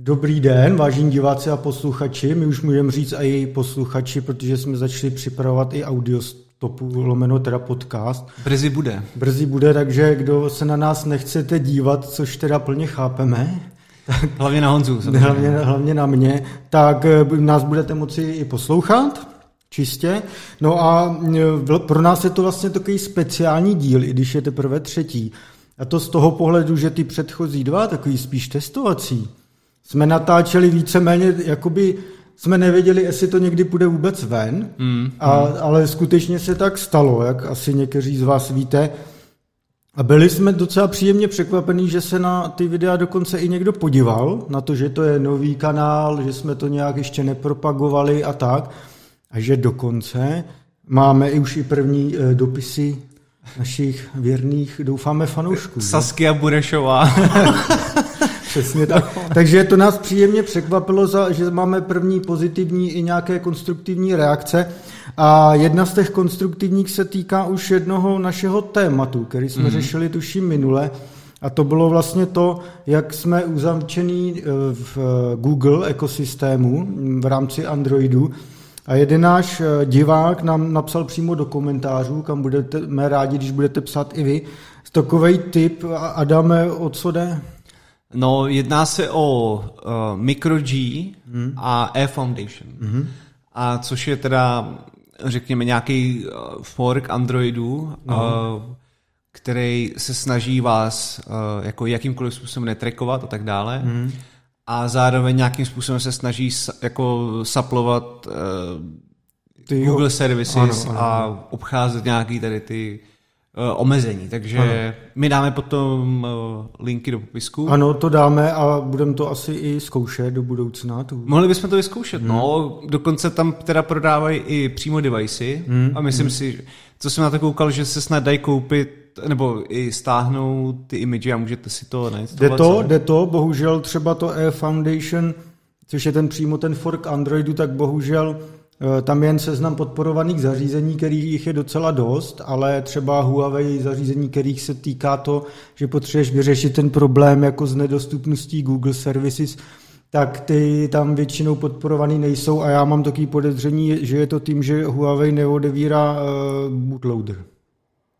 Dobrý den, vážení diváci a posluchači. My už můžeme říct i posluchači, protože jsme začali připravovat i audio stopu, lomeno teda podcast. Brzy bude. Brzy bude, takže kdo se na nás nechcete dívat, což teda plně chápeme, tak, hlavně na Honzu. Hlavně, hlavně na mě, tak eh, nás budete moci i poslouchat. Čistě. No a eh, pro nás je to vlastně takový speciální díl, i když je teprve třetí. A to z toho pohledu, že ty předchozí dva, takový spíš testovací, jsme natáčeli víceméně, jakoby jsme nevěděli, jestli to někdy půjde vůbec ven, mm, a, mm. ale skutečně se tak stalo, jak asi někteří z vás víte. A byli jsme docela příjemně překvapení, že se na ty videa dokonce i někdo podíval, na to, že to je nový kanál, že jsme to nějak ještě nepropagovali a tak. A že dokonce máme i už i první e, dopisy našich věrných, doufáme, fanoušků. Saskia Burešová. Přesně tak. Takže to nás příjemně překvapilo, že máme první pozitivní i nějaké konstruktivní reakce. A jedna z těch konstruktivních se týká už jednoho našeho tématu, který jsme mm. řešili tuším minule. A to bylo vlastně to, jak jsme uzavčený eh, v Google ekosystému v rámci Androidu. A jeden náš eh, divák nám napsal přímo do komentářů, kam budete mé rádi, když budete psát i vy, takový tip, Adame, o co jde? No, jedná se o uh, MicroG hmm. a Air Foundation. Hmm. A což je teda, řekněme, nějaký uh, fork Androidu, no. uh, který se snaží vás uh, jako jakýmkoliv způsobem netrekovat a tak dále. Hmm. A zároveň nějakým způsobem se snaží jako saplovat uh, ty Google Services ano, ano. a obcházet nějaký tady ty Eh, omezení, takže ano. my dáme potom eh, linky do popisku. Ano, to dáme a budeme to asi i zkoušet do budoucna. Tu. Mohli bychom to vyzkoušet, hmm. no. Dokonce tam teda prodávají i přímo devicey hmm. a myslím hmm. si, co jsem na to koukal, že se snad dají koupit nebo i stáhnout ty image a můžete si to nainstalovat. Jde to, jde to, bohužel třeba to Air Foundation, což je ten přímo ten fork Androidu, tak bohužel Eh, tam je jen seznam podporovaných zařízení, kterých je docela dost, ale třeba Huawei zařízení, kterých se týká to, že potřebuješ vyřešit ten problém jako s nedostupností Google Services, tak ty tam většinou podporovaný nejsou a já mám takový podezření, že je to tím, že Huawei neodevírá uh, bootloader.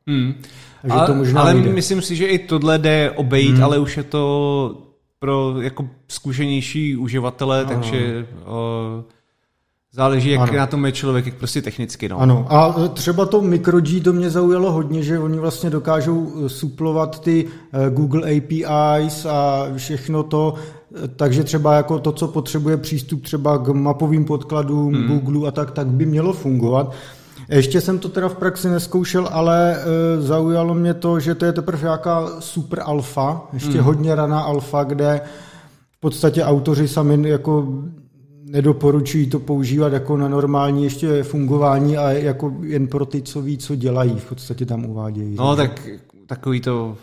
Hmm. Takže to možná ale nejde. myslím si, že i tohle jde obejít, hmm. ale už je to pro jako zkušenější uživatele, Aha. takže uh, Záleží, jak ano. na tom je člověk, jak prostě technicky. No. Ano, a třeba to MicroG to mě zaujalo hodně, že oni vlastně dokážou eh, suplovat ty eh, Google APIs a všechno to, takže třeba jako to, co potřebuje přístup třeba k mapovým podkladům hmm. Google a tak, tak by mělo fungovat. Ještě jsem to teda v praxi neskoušel, ale e, zaujalo mě to, že to je teprve nějaká super alfa, ještě hmm. hodně raná alfa, kde v podstatě autoři sami jako nedoporučují to používat jako na normální ještě fungování a jako jen pro ty, co ví, co dělají, v podstatě tam uvádějí. No tak takový to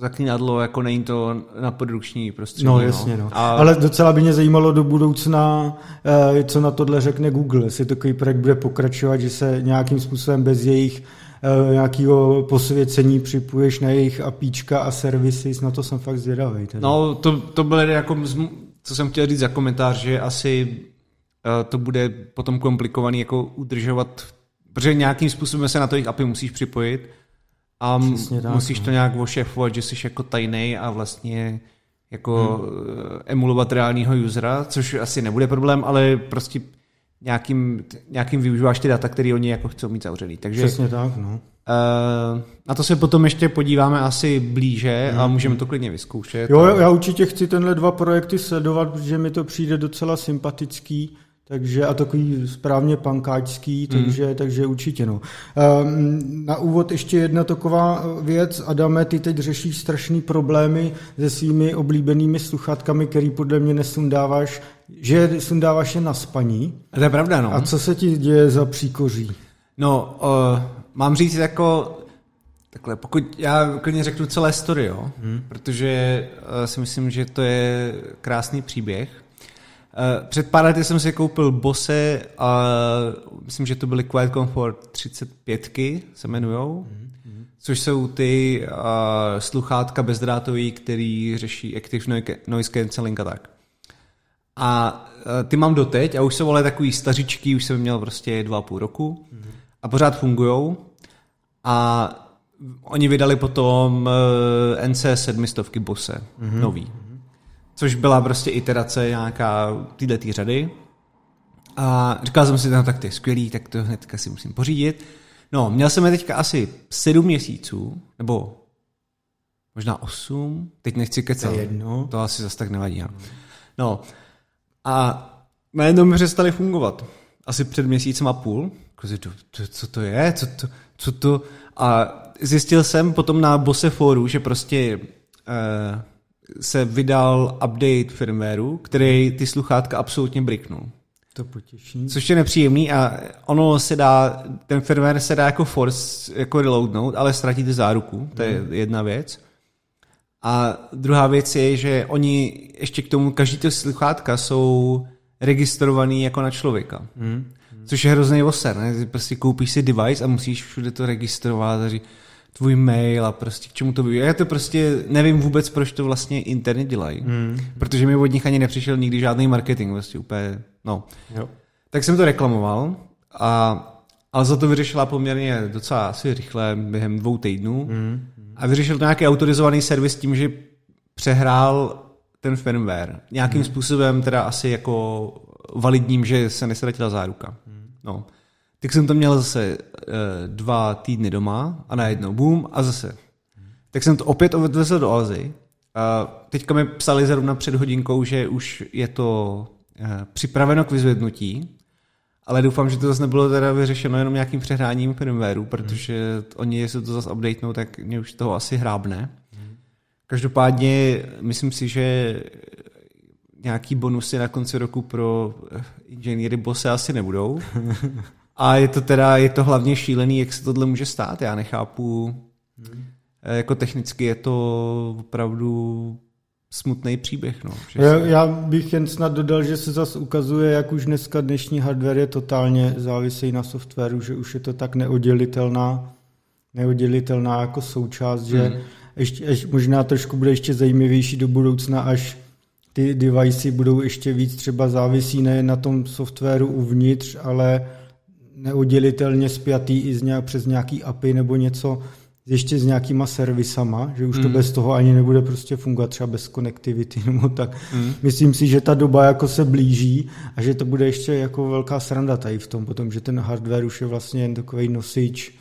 zaklínadlo, jako není to na produkční prostředí. No jasně, no. A... Ale docela by mě zajímalo do budoucna, eh, co na tohle řekne Google, jestli takový projekt bude pokračovat, že se nějakým způsobem bez jejich eh, nějakého posvěcení připuješ na jejich apíčka a servisy, na to jsem fakt zvědavý. Tedy. No, to, to bylo jako, co jsem chtěl říct za komentář, že asi to bude potom komplikovaný jako udržovat, protože nějakým způsobem se na to jejich API musíš připojit a tak, musíš no. to nějak ošefovat, že jsi jako tajný a vlastně jako hmm. emulovat reálního usera, což asi nebude problém, ale prostě nějakým, nějakým využíváš ty data, které oni jako chcou mít zavřený. Takže, Přesně tak, no. Uh, na to se potom ještě podíváme asi blíže hmm. a můžeme to klidně vyzkoušet. Jo, já určitě chci tenhle dva projekty sledovat, protože mi to přijde docela sympatický takže a takový správně pankáčský, mm. takže, takže určitě no. Ehm, na úvod ještě jedna taková věc. Adame, ty teď řešíš strašný problémy se svými oblíbenými sluchátkami, který podle mě nesundáváš, že sundáváš je na spaní. To je pravda, no. A co se ti děje za příkoří? No, uh, mám říct jako Takhle, pokud já klidně řeknu celé story, jo, hmm. protože uh, si myslím, že to je krásný příběh. Uh, před pár lety jsem si koupil Bose a myslím, že to byly Quiet Comfort 35 se jmenujou, mm-hmm. což jsou ty uh, sluchátka bezdrátový, který řeší active noise cancelling a tak. A eh, ty mám doteď a už jsou ale takový stařičky, už jsem měl prostě dva a půl roku a pořád fungujou. A oni vydali potom uh, NC 700 Bose, mm-hmm. nový. Což byla prostě iterace nějaká této řady. A říkal jsem si, no tak to je skvělý, tak to hnedka si musím pořídit. No, měl jsem je teďka asi sedm měsíců, nebo možná osm, teď nechci kecat. To je jedno. To asi zase tak nevadí. No, no a najednou mi přestali fungovat. Asi před měsícem a půl. To, to, co to je? Co to, co to? A zjistil jsem potom na Bose že prostě eh, se vydal update firmwareu, který ty sluchátka absolutně briknul. To potěší. Což je nepříjemný a ono se dá, ten firmware se dá jako force, jako reloadnout, ale ztratíte záruku, to je jedna věc. A druhá věc je, že oni ještě k tomu, každý ty sluchátka jsou registrovaný jako na člověka. Mm. Což je hrozný oser, ne? Prostě koupíš si device a musíš všude to registrovat a říct, tvůj mail a prostě k čemu to vyvíjí. Já to prostě nevím vůbec, proč to vlastně internet dělají. Mm. Protože mi od nich ani nepřišel nikdy žádný marketing, vlastně úplně, no. Jo. Tak jsem to reklamoval a ale za to vyřešila poměrně docela asi rychle, během dvou týdnů. Mm. A vyřešil to nějaký autorizovaný servis tím, že přehrál ten firmware. Nějakým mm. způsobem teda asi jako validním, že se nesratila záruka. Mm. No. Tak jsem to měl zase uh, dva týdny doma a najednou boom a zase. Tak jsem to opět odvezl do Alzy. A teďka mi psali zrovna před hodinkou, že už je to uh, připraveno k vyzvednutí, ale doufám, že to zase nebylo teda vyřešeno jenom nějakým přehráním firmwareu, protože hmm. oni, jestli to zase updatenou, tak mě už toho asi hrábne. Každopádně myslím si, že nějaký bonusy na konci roku pro inženýry Bose asi nebudou. A je to teda, je to hlavně šílený, jak se tohle může stát. Já nechápu, hmm. jako technicky je to opravdu smutný příběh. No, já, já bych jen snad dodal, že se zase ukazuje, jak už dneska dnešní hardware je totálně závislý na softwaru, že už je to tak neoddělitelná, neoddělitelná jako součást, že hmm. ještě, ještě, možná trošku bude ještě zajímavější do budoucna, až ty devicey budou ještě víc třeba závisí nejen na tom softwaru uvnitř, ale neoddělitelně spjatý i z nějak, přes nějaký API nebo něco, ještě s nějakýma servisama, že už mm. to bez toho ani nebude prostě fungovat třeba bez konektivity nebo tak. Mm. Myslím si, že ta doba jako se blíží a že to bude ještě jako velká sranda tady v tom potom, že ten hardware už je vlastně jen takový nosič,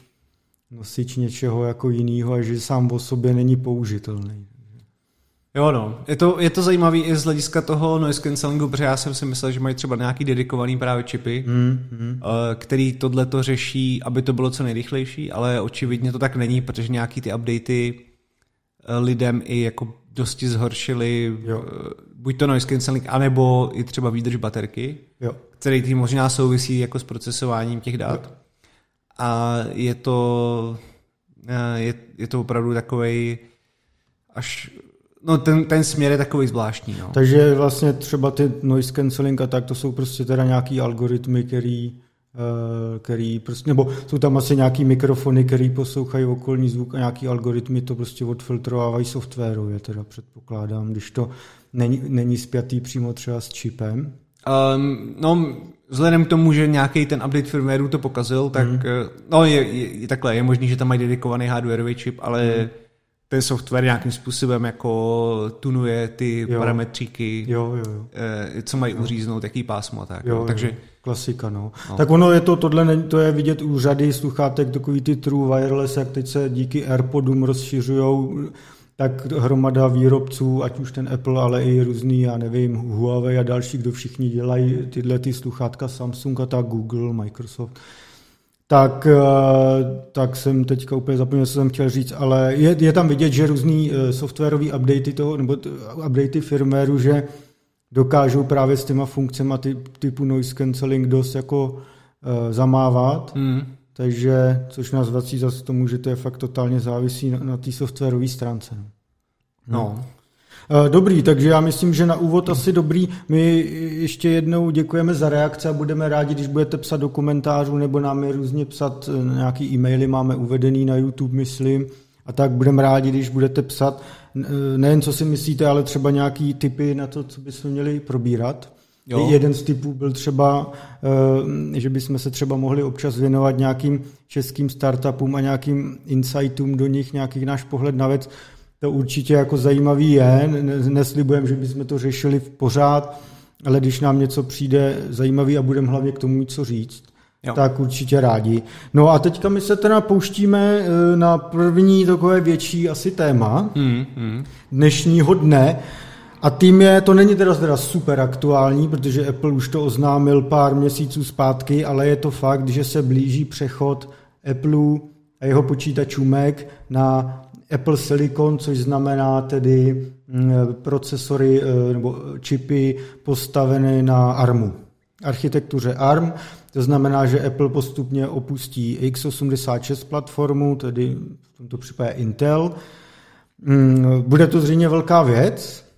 nosič něčeho jako jiného a že sám o sobě není použitelný. Jo, no. Je to, je to zajímavé i z hlediska toho noise cancellingu, protože já jsem si myslel, že mají třeba nějaký dedikovaný právě čipy, mm, mm. který tohle to řeší, aby to bylo co nejrychlejší, ale očividně to tak není, protože nějaký ty updaty eh, lidem i jako dosti zhoršily jo. Eh, buď to noise cancelling, anebo i třeba výdrž baterky, jo. který tím možná souvisí jako s procesováním těch dat. Jo. A je to, je, je to opravdu takovej až No ten, ten směr je takový zvláštní. No. Takže vlastně třeba ty noise cancelling a tak, to jsou prostě teda nějaký algoritmy, který, uh, který prostě, nebo jsou tam asi nějaký mikrofony, který poslouchají okolní zvuk a nějaký algoritmy to prostě odfiltrovávají softwarově, teda předpokládám, když to není, není spjatý přímo třeba s čipem. Um, no, vzhledem k tomu, že nějaký ten update firmwareu to pokazil, tak mm. no je, je, je takhle, je možný, že tam mají dedikovaný hardwareový čip, ale mm ten software nějakým způsobem jako tunuje ty jo. parametříky, jo, jo, jo. Eh, co mají jo. uříznout, jaký pásmo a tak. Jo, jo. Takže Klasika, no. no. Tak ono je to, tohle to je vidět u řady sluchátek, takový ty true wireless, jak teď se díky AirPodům rozšiřují, tak hromada výrobců, ať už ten Apple, ale i různý, já nevím, Huawei a další, kdo všichni dělají tyhle ty sluchátka, Samsung a tak, Google, Microsoft, tak, eh, tak jsem teďka úplně zapomněl, co jsem chtěl říct, ale je, je tam vidět, že různý eh, softwarové updaty toho, nebo updaty firmwareu, že dokážou právě s těma funkcemi typ, typu noise cancelling dost jako uh, zamávat, mm. takže, což nás vrací zase tomu, že to je fakt totálně závisí na, na té softwarové stránce. No. no. Eh, dobrý, takže já myslím, že na úvod asi dobrý. My ještě jednou děkujeme za reakce a budeme rádi, když budete psat do komentářů nebo nám je různě psat eh, nějaký e-maily, máme uvedený na YouTube, myslím. A tak budeme rádi, když budete psat. nejen co si myslíte, ale třeba nějaký typy na to, co bychom měli probírat. Jo. Jeden z typů byl třeba, že bychom se třeba mohli občas věnovat nějakým českým startupům a nějakým insightům do nich, nějaký náš pohled na věc. To určitě jako zajímavý je, neslibujem, že bychom to řešili v pořád, ale když nám něco přijde zajímavý a budeme hlavně k tomu mít co říct, jo. tak určitě rádi. No a teďka my se teda pouštíme eh, na první takové větší asi téma mm, mm. dnešního dne. A tím je, to není teda, teda super aktuální, protože Apple už to oznámil pár měsíců zpátky, ale je to fakt, že se blíží přechod Apple a jeho počítačů Mac na Apple Silicon, což znamená tedy mm, procesory eh, nebo čipy postavené na ARMu. Architektuře ARM, to znamená, že Apple postupně opustí x86 platformu, tedy v tomto případě Intel. Mm, bude to zřejmě velká věc,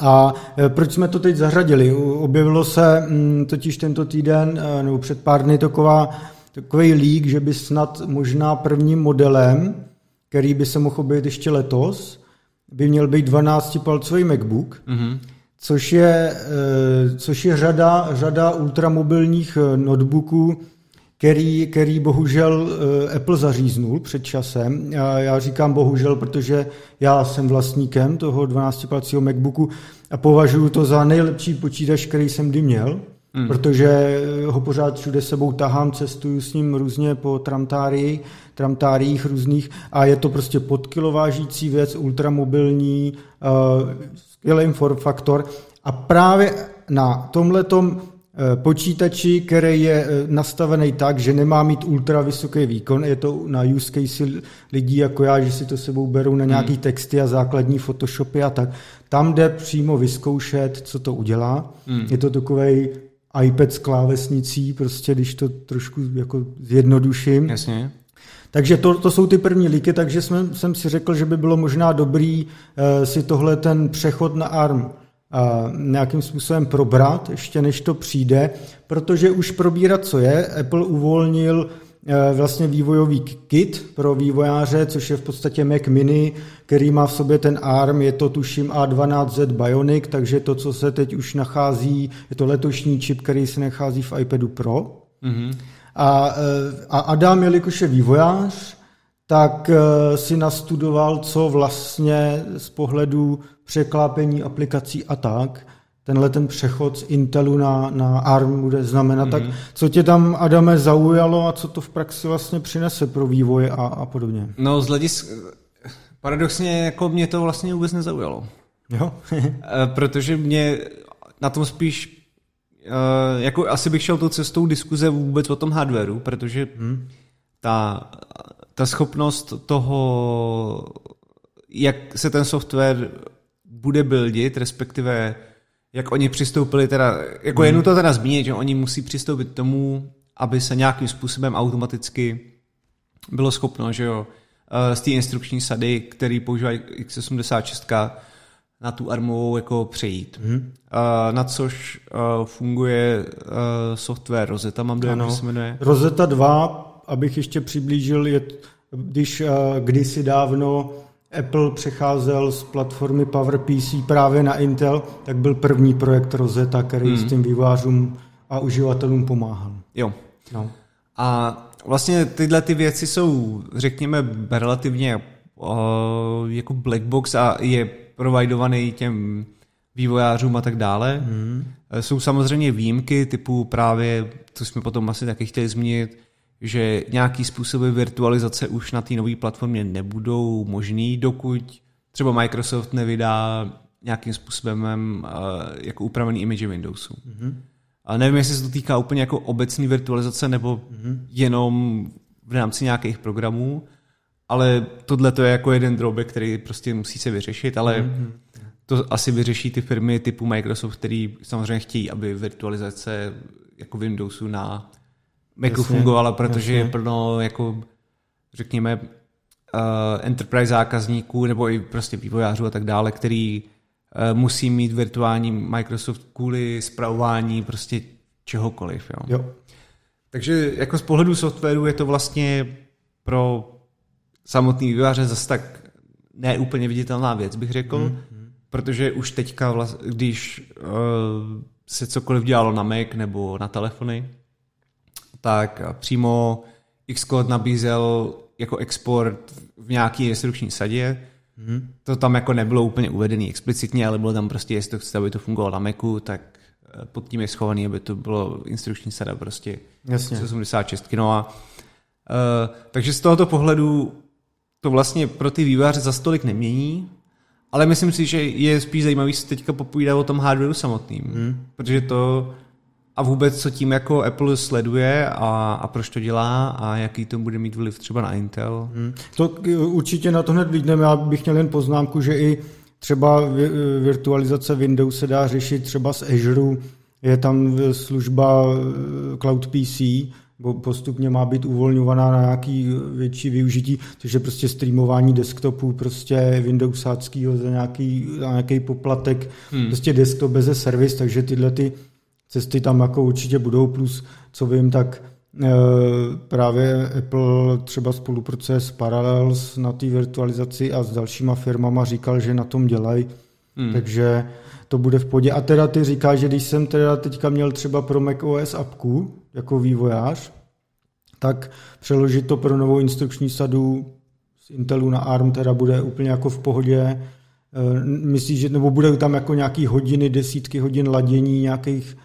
a eh, proč jsme to teď zařadili? Objevilo se mm, totiž tento týden, eh, nebo před pár dny taková, takový lík, že by snad možná prvním modelem který by se mohl objevit ještě letos, by měl být 12-palcový MacBook, mm-hmm. což, je, eh, což je řada, řada ultramobilních eh, notebooků, který, který bohužel eh, Apple zaříznul před časem. Já, já říkám bohužel, protože já jsem vlastníkem toho 12-palcového MacBooku a považuji to za nejlepší počítač, který jsem kdy měl. Hmm. protože ho pořád všude sebou tahám, cestuju s ním různě po tramtárii, tramtáriích různých a je to prostě podkilovážící věc, ultramobilní, uh, skvělý form faktor a právě na tomhletom eh, počítači, který je eh, nastavený tak, že nemá mít ultra vysoký výkon, je to na use case lidí jako já, že si to sebou berou na nějaký hmm. texty a základní Photoshopy a tak. Tam jde přímo vyzkoušet, co to udělá. Hmm. Je to takový iPad s klávesnicí, prostě když to trošku jako zjednoduším. Jasně. Takže to, to jsou ty první líky, takže jsem, jsem si řekl, že by bylo možná dobrý uh, si tohle ten přechod na ARM uh, nějakým způsobem probrat, ještě než to přijde, protože už probírat, co je, Apple uvolnil Eh, vlastně vývojový kit pro vývojáře, což je v podstatě Mac Mini, který má v sobě ten ARM, je to tuším A12Z Bionic, takže to, co se teď už nachází, je to letošní čip, který se nachází v iPadu Pro. Mm-hmm. A, eh, a Adam, jelikož je vývojář, tak eh, si nastudoval, co vlastně z pohledu překlápení aplikací a tak tenhle ten přechod z Intelu na, na ARM bude znamenat. Mm-hmm. Tak co tě tam, Adame, zaujalo a co to v praxi vlastně přinese pro vývoj a, a podobně? No z hlediska, paradoxně jako mě to vlastně vůbec nezaujalo. Jo? Eh, protože mě na tom spíš eh, jako asi bych šel tou cestou diskuze vůbec o tom hardwareu, protože hmm. ta, ta schopnost toho, jak se ten software bude buildit, respektive jak oni přistoupili teda, jako je hmm. nutno teda zmínit, že oni musí přistoupit k tomu, aby se nějakým způsobem automaticky bylo schopno, že jo, eh, z té instrukční sady, který používají x86, na tu armovou jako přejít. Hmm. Na což eh, funguje software Rosetta, mám dojem, že se jmenuje. Rosetta 2, abych ještě přiblížil, je, když kdysi dávno Apple přecházel z platformy PowerPC právě na Intel, tak byl první projekt Rosetta, který mm. s tím vývářům a uživatelům pomáhal. Jo. No. A vlastně tyhle ty věci jsou, řekněme, relativně uh, jako black box a je providovaný těm vývojářům a tak dále. Mm. Jsou samozřejmě výjimky typu právě, co jsme potom asi taky chtěli zmínit, že nějaký způsoby virtualizace už na té nové platformě nebudou možný, dokud třeba Microsoft nevydá nějakým způsobem uh, jako upravený image Windowsu. Mm-hmm. Ale nevím, jestli se to týká úplně jako obecné virtualizace nebo mm-hmm. jenom v rámci nějakých programů, ale tohle to je jako jeden drobek, který prostě musí se vyřešit, ale mm-hmm. to asi vyřeší ty firmy typu Microsoft, který samozřejmě chtějí, aby virtualizace jako Windowsu na Macu fungovala, protože jasně. je plno jako řekněme uh, enterprise zákazníků nebo i prostě vývojářů a tak dále, který uh, musí mít virtuální Microsoft kvůli zpravování prostě čehokoliv. Jo. jo. Takže jako z pohledu softwaru je to vlastně pro samotný vývojáře zase tak neúplně viditelná věc, bych řekl, hmm. protože už teďka, vlast, když uh, se cokoliv dělalo na Mac nebo na telefony, tak přímo Xcode nabízel jako export v nějaký instrukční sadě. Hmm. To tam jako nebylo úplně uvedený explicitně, ale bylo tam prostě, jestli to chcete, aby to fungovalo na Macu, tak eh, pod tím je schovaný, aby to bylo instrukční sada prostě Jasně. 86. No a, uh, takže z tohoto pohledu to vlastně pro ty vývojáře za stolik nemění, ale myslím si, že je spíš zajímavý se teďka popovídat o tom hardwareu samotným, hmm. protože to a vůbec co tím jako Apple sleduje a, a proč to dělá a jaký to bude mít vliv třeba na Intel. Hmm. To určitě na to hned vidíme, já bych měl jen poznámku, že i třeba virtualizace Windows se dá řešit třeba z Azure, je tam služba eh, Cloud PC, postupně má být uvolňovaná na nějaký větší využití, což je prostě streamování desktopů, prostě Windowsáckýho za nějaký, za nějaký poplatek, hmm. prostě desktop bez servis, takže tyhle ty cesty tam jako určitě budou, plus co vím, tak e, právě Apple třeba spolupracuje s Parallels na té virtualizaci a s dalšíma firmama říkal, že na tom dělají, hmm. takže to bude v podě. A teda ty říkáš, že když jsem teda teďka měl třeba pro macOS apku jako vývojář, tak přeložit to pro novou instrukční sadu z Intelu na ARM teda bude úplně jako v pohodě. E, myslíš, že nebo budou tam jako nějaký hodiny, desítky hodin ladění nějakých,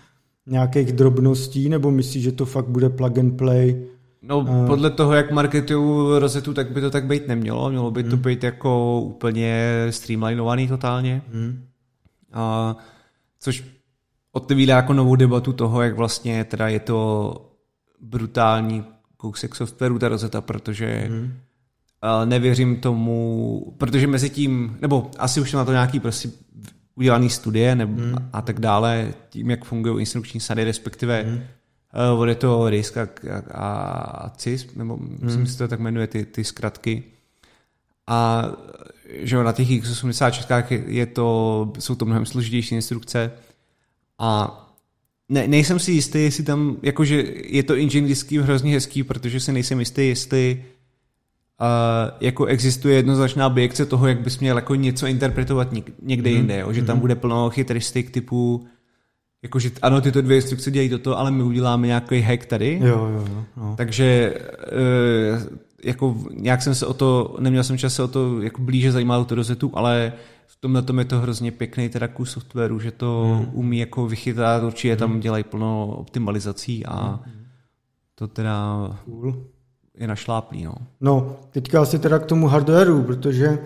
nějakých drobností, nebo myslíš, že to fakt bude plug and play? No, e, podle toho, jak marketují rozetu, tak by to tak být nemělo. Mělo by hmm. to být jako úplně streamlinovaný totálně. Hmm. A, což otevírá jako novou debatu toho, jak vlastně teda je to brutální kousek softwaru ta rozeta, protože hmm. nevěřím tomu, protože mezi tím, nebo asi už na to nějaký prostě udělaný studie nebo hmm. a tak dále, tím, jak fungují instrukční sady, respektive hmm. uh, je to RISK a, a, a CIS, nebo hmm. myslím, že se to tak jmenuje, ty, ty zkratky. A že na těch X86 je to, jsou to mnohem složitější instrukce a ne, nejsem si jistý, jestli tam, jakože je to inženýrský hrozně hezký, protože si nejsem jistý, jestli uh, jako existuje jednoznačná objekce toho, jak bys měl jako něco interpretovat někde mm. jinde, jo? že tam mm. bude plno chytristik typu jakože ano, tyto dvě instrukce dělají toto, ale my uděláme nějaký hack tady. Jo, jo, jo. No. Takže uh, jako nějak jsem se o to, neměl jsem čas se o to jako blíže zajímat tu rozetu, ale v tomhle tom je to hrozně pěkný teda kus softwaru, že to hmm. umí jako vychytat, určitě tam hmm. dělají plno optimalizací a hmm. to teda cool. Je našláplý. No. no, teďka asi teda k tomu hardwareu, protože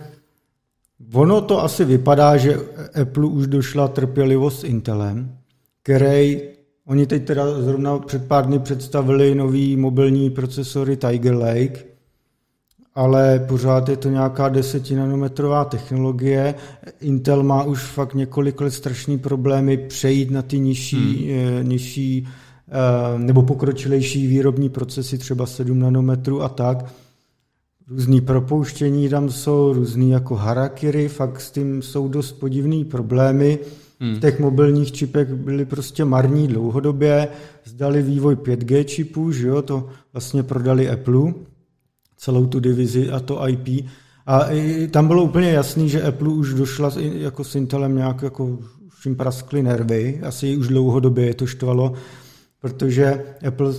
ono to asi vypadá, že Apple už došla trpělivost s Intelem, který Oni teď teda zrovna před pár dny představili nový mobilní procesory Tiger Lake, ale pořád je to nějaká desetinanometrová technologie. Intel má už fakt několik let strašný problémy přejít na ty nižší, hmm. Eh, nižší nebo pokročilejší výrobní procesy, třeba 7 nanometrů a tak. Různý propouštění tam jsou, různý jako harakiri, fakt s tím jsou dost podivný problémy. Hmm. V těch mobilních čipech byly prostě marní dlouhodobě, zdali vývoj 5G čipů, že jo, to vlastně prodali Apple celou tu divizi a to IP. A tam bylo úplně jasný, že Apple už došla jako s Intelem nějak jako už jim praskly nervy, asi už dlouhodobě je to štvalo, protože Apple,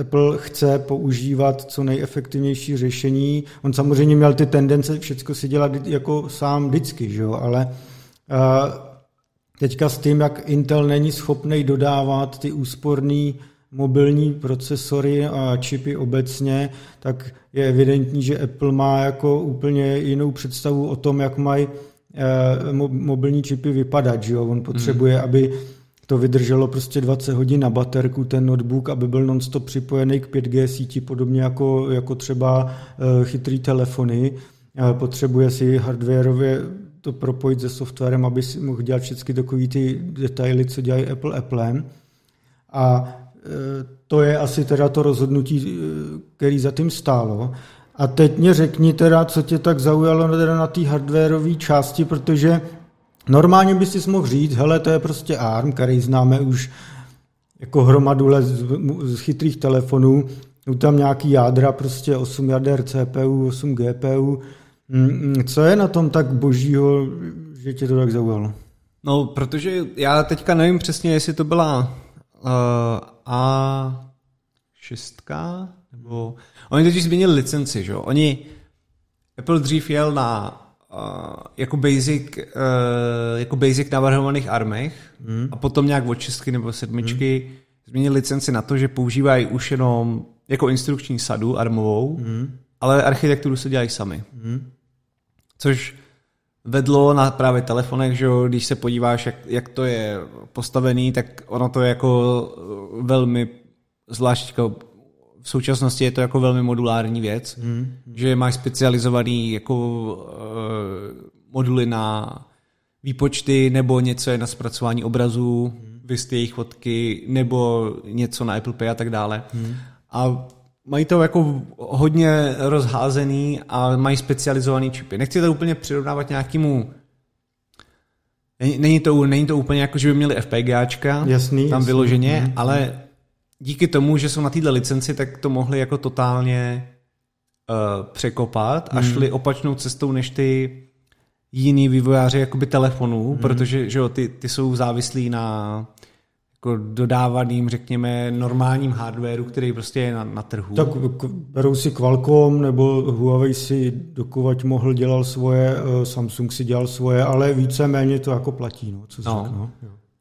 Apple chce používat co nejefektivnější řešení. On samozřejmě měl ty tendence všechno si dělat jako sám vždycky, že jo? ale teďka s tím, jak Intel není schopný dodávat ty úsporné mobilní procesory a čipy obecně, tak je evidentní, že Apple má jako úplně jinou představu o tom, jak mají eh, mobilní čipy vypadat. Že jo? On potřebuje, hmm. aby to vydrželo prostě 20 hodin na baterku, ten notebook, aby byl nonstop připojený k 5G síti, podobně jako, jako třeba eh, chytrý telefony. Potřebuje si hardwareově to propojit se softwarem, aby si mohl dělat všechny takové ty detaily, co dělají Apple Applem. A to je asi teda to rozhodnutí, který za tím stálo. A teď mě řekni teda, co tě tak zaujalo teda na té hardwareové části, protože normálně by si mohl říct, hele, to je prostě ARM, který známe už jako hromadu let z, z chytrých telefonů, jsou tam nějaký jádra, prostě 8 jader CPU, 8 GPU, Mm, Co je na tom tak božího, že tě to tak zaujalo? No, protože já teďka nevím přesně, jestli to byla uh, A6, nebo... Oni totiž změnili licenci, že jo? Oni... Apple dřív jel na jako basic, uh, jako basic navrhovaných armech hmm. a potom nějak od šestky nebo sedmičky hmm. změnili licenci na to, že používají už jenom jako instrukční sadu armovou, hmm. ale architekturu se dělají sami. Hmm. Což vedlo na právě telefonech, že jo, když se podíváš, jak, jak to je postavený, tak ono to je jako velmi, zvlášť jako v současnosti je to jako velmi modulární věc, mm. že máš specializovaný jako uh, moduly na výpočty nebo něco je na zpracování obrazů, mm. vysty jejich fotky, nebo něco na Apple Pay a tak dále. Mm. A mají to jako hodně rozházený a mají specializovaný čipy. Nechci to úplně přirovnávat nějakému Není to, není to úplně jako, že by měli FPGAčka jasný, tam jasný. vyloženě, mm. ale díky tomu, že jsou na této licenci, tak to mohli jako totálně uh, překopat a hmm. šli opačnou cestou než ty jiný vývojáři jakoby telefonů, hmm. protože že jo, ty, ty jsou závislí na jako dodávaným, řekněme, normálním hardwareu, který prostě je na, na trhu. Tak berou si Qualcomm nebo Huawei si dokovat mohl dělal svoje, eh, Samsung si dělal svoje, ale víceméně to jako platí, no, co no. Řeknu.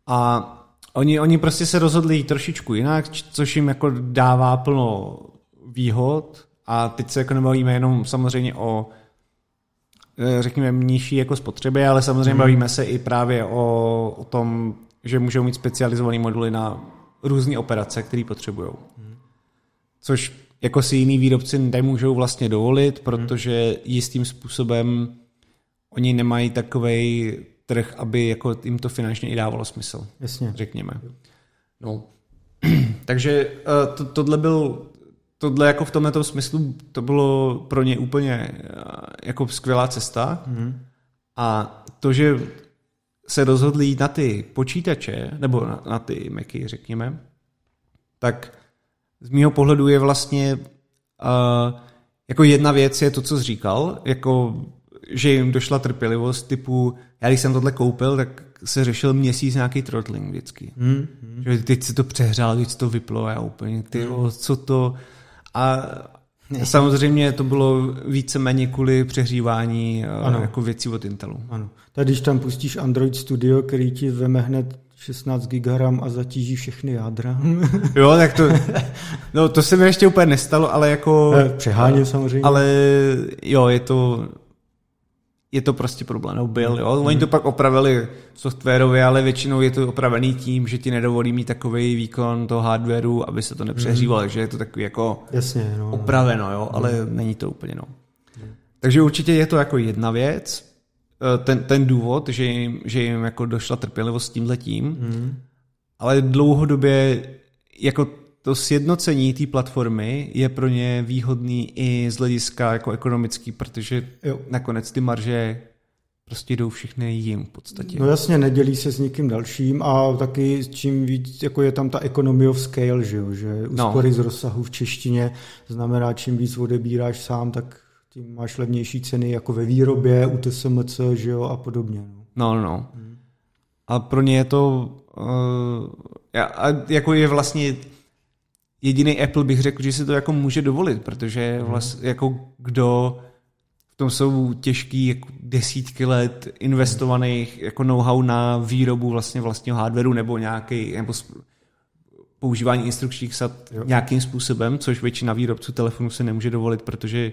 A Oni, oni prostě se rozhodli jít trošičku jinak, což jim jako dává plno výhod a teď se jako nebavíme jenom samozřejmě o eh, řekněme nižší jako spotřeby, ale samozřejmě hmm. bavíme se i právě o, o tom, že můžou mít specializované moduly na různé operace, které potřebují. Hmm. Což jako si jiný výrobci nemůžou vlastně dovolit, hmm. protože jistým způsobem oni nemají takovej trh, aby jako jim to finančně i dávalo smysl. Jasně. Řekněme. No. Takže uh, to, tohle byl tohle jako v tomto smyslu to bylo pro ně úplně uh, jako skvělá cesta mm. a to, že se rozhodli jít na ty počítače, nebo na, na ty Macy, řekněme, tak z mýho pohledu je vlastně uh, jako jedna věc je to, co jsi říkal, jako že jim došla trpělivost typu, já když jsem tohle koupil, tak se řešil měsíc nějaký throttling vždycky. Hmm. hmm. Že teď se to přehřál, teď se to vyplo a já úplně, ty hmm. co to... A samozřejmě to bylo víceméně kvůli přehřívání eh, ano. jako věcí od Intelu. Ano. Tak když tam pustíš Android Studio, který ti veme hned 16 GB a zatíží všechny jádra. jo, tak to, no to se mi ještě úplně nestalo, ale jako... Eh, přeháním samozřejmě. Ale jo, je to, je to prostě problém, no byl, jo. Oni to pak opravili softwarově, ale většinou je to opravený tím, že ti nedovolí mít takový výkon toho hardwareu, aby se to nepřehřívalo, mm. takže je to takový jako Jasně, no, opraveno, jo, ale mm. není to úplně, no. Takže určitě je to jako jedna věc, eh, ten, ten důvod, že jim, že jim jako došla trpělivost s tímhletím, mm. ale dlouhodobě jako to sjednocení té platformy je pro ně výhodný i z hlediska jako ekonomický, protože jo. nakonec ty marže prostě jdou všechny jim v podstatě. No jasně, nedělí se s nikým dalším a taky čím víc, jako je tam ta economy of scale, že jo, že úspory no. z rozsahu v češtině znamená, čím víc odebíráš sám, tak tím máš levnější ceny jako ve výrobě, u TSMC, že jo, a podobně. No, no, no. no. Hmm. A pro ně je to, uh, a jako je vlastně jediný Apple bych řekl, že si to jako může dovolit, protože vlastně jako kdo v tom jsou těžký jako desítky let investovaných jako know-how na výrobu vlastně vlastního hardwareu nebo nějaký nebo používání instrukčních sad jo. nějakým způsobem, což většina výrobců telefonů se nemůže dovolit, protože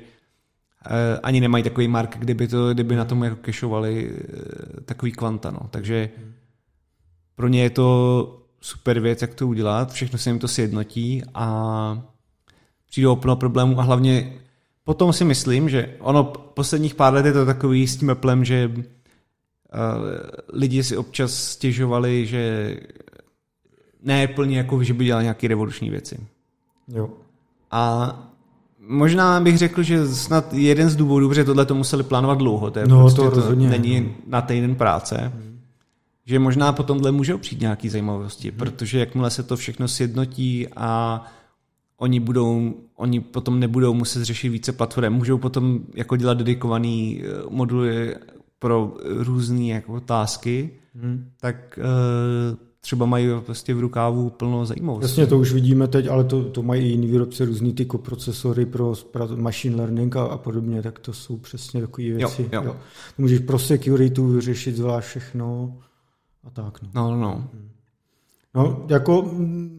eh, ani nemají takový mark, kdyby, to, kdyby na tom jako kešovali eh, takový kvanta. No. Takže mhm. pro ně je to super věc, jak to udělat, všechno se jim to sjednotí a přijdou plno problémů a hlavně potom si myslím, že ono posledních pár let je to takový s tím Applem, že uh, lidi si občas stěžovali, že ne plně jako, že by dělali nějaké revoluční věci. Jo. A možná bych řekl, že snad jeden z důvodů, že tohle to museli plánovat dlouho, to, je no, prostě to, to není na týden práce. Hmm že možná po tomhle můžou přijít nějaký zajímavosti, hmm. protože jakmile se to všechno sjednotí a oni budou, oni potom nebudou muset řešit více platform, můžou potom jako dělat dedikovaný eh, moduly pro různé jako otázky, hmm. tak uh, třeba mají prostě v rukávu plno zajímavosti. Jasně, to už vidíme teď, ale to, to mají i jiný výrobci, různý ty koprocesory pro machine learning a, a podobně, tak to jsou přesně takové věci. Jo, jo. Jo. Můžeš pro security vyřešit zvlášť všechno a tak. No, no. no. Hmm. No, jako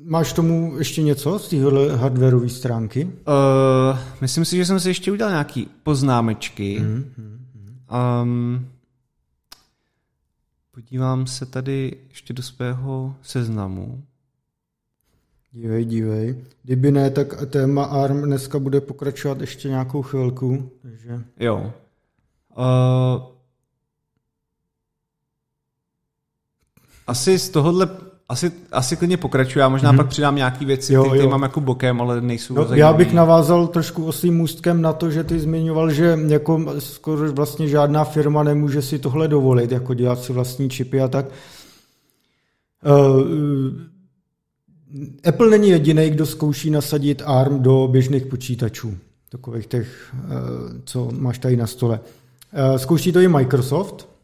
máš tomu ještě něco z téhle hardwareové stránky? Uh, myslím si, že jsem si ještě udělal nějaký poznámečky. Mm, mm, mm. Um, podívám se tady ještě do svého seznamu. Dívej, dívej. Kdyby ne, tak téma ARM dneska bude pokračovat ještě nějakou chvilku. Takže... Jo. Uh, asi z tohohle asi, asi klidně pokračuju, já možná mm-hmm. pak přidám nějaký věci, jo, které mám jako bokem, ale nejsou no, Já bych navázal trošku osým můstkem na to, že ty zmiňoval, že jako skoro vlastně žádná firma nemůže si tohle dovolit, jako dělat si vlastní čipy a tak. Uh, Apple není jediný, kdo zkouší nasadit ARM do běžných počítačů, takových těch, uh, co máš tady na stole. Uh, zkouší to i Microsoft,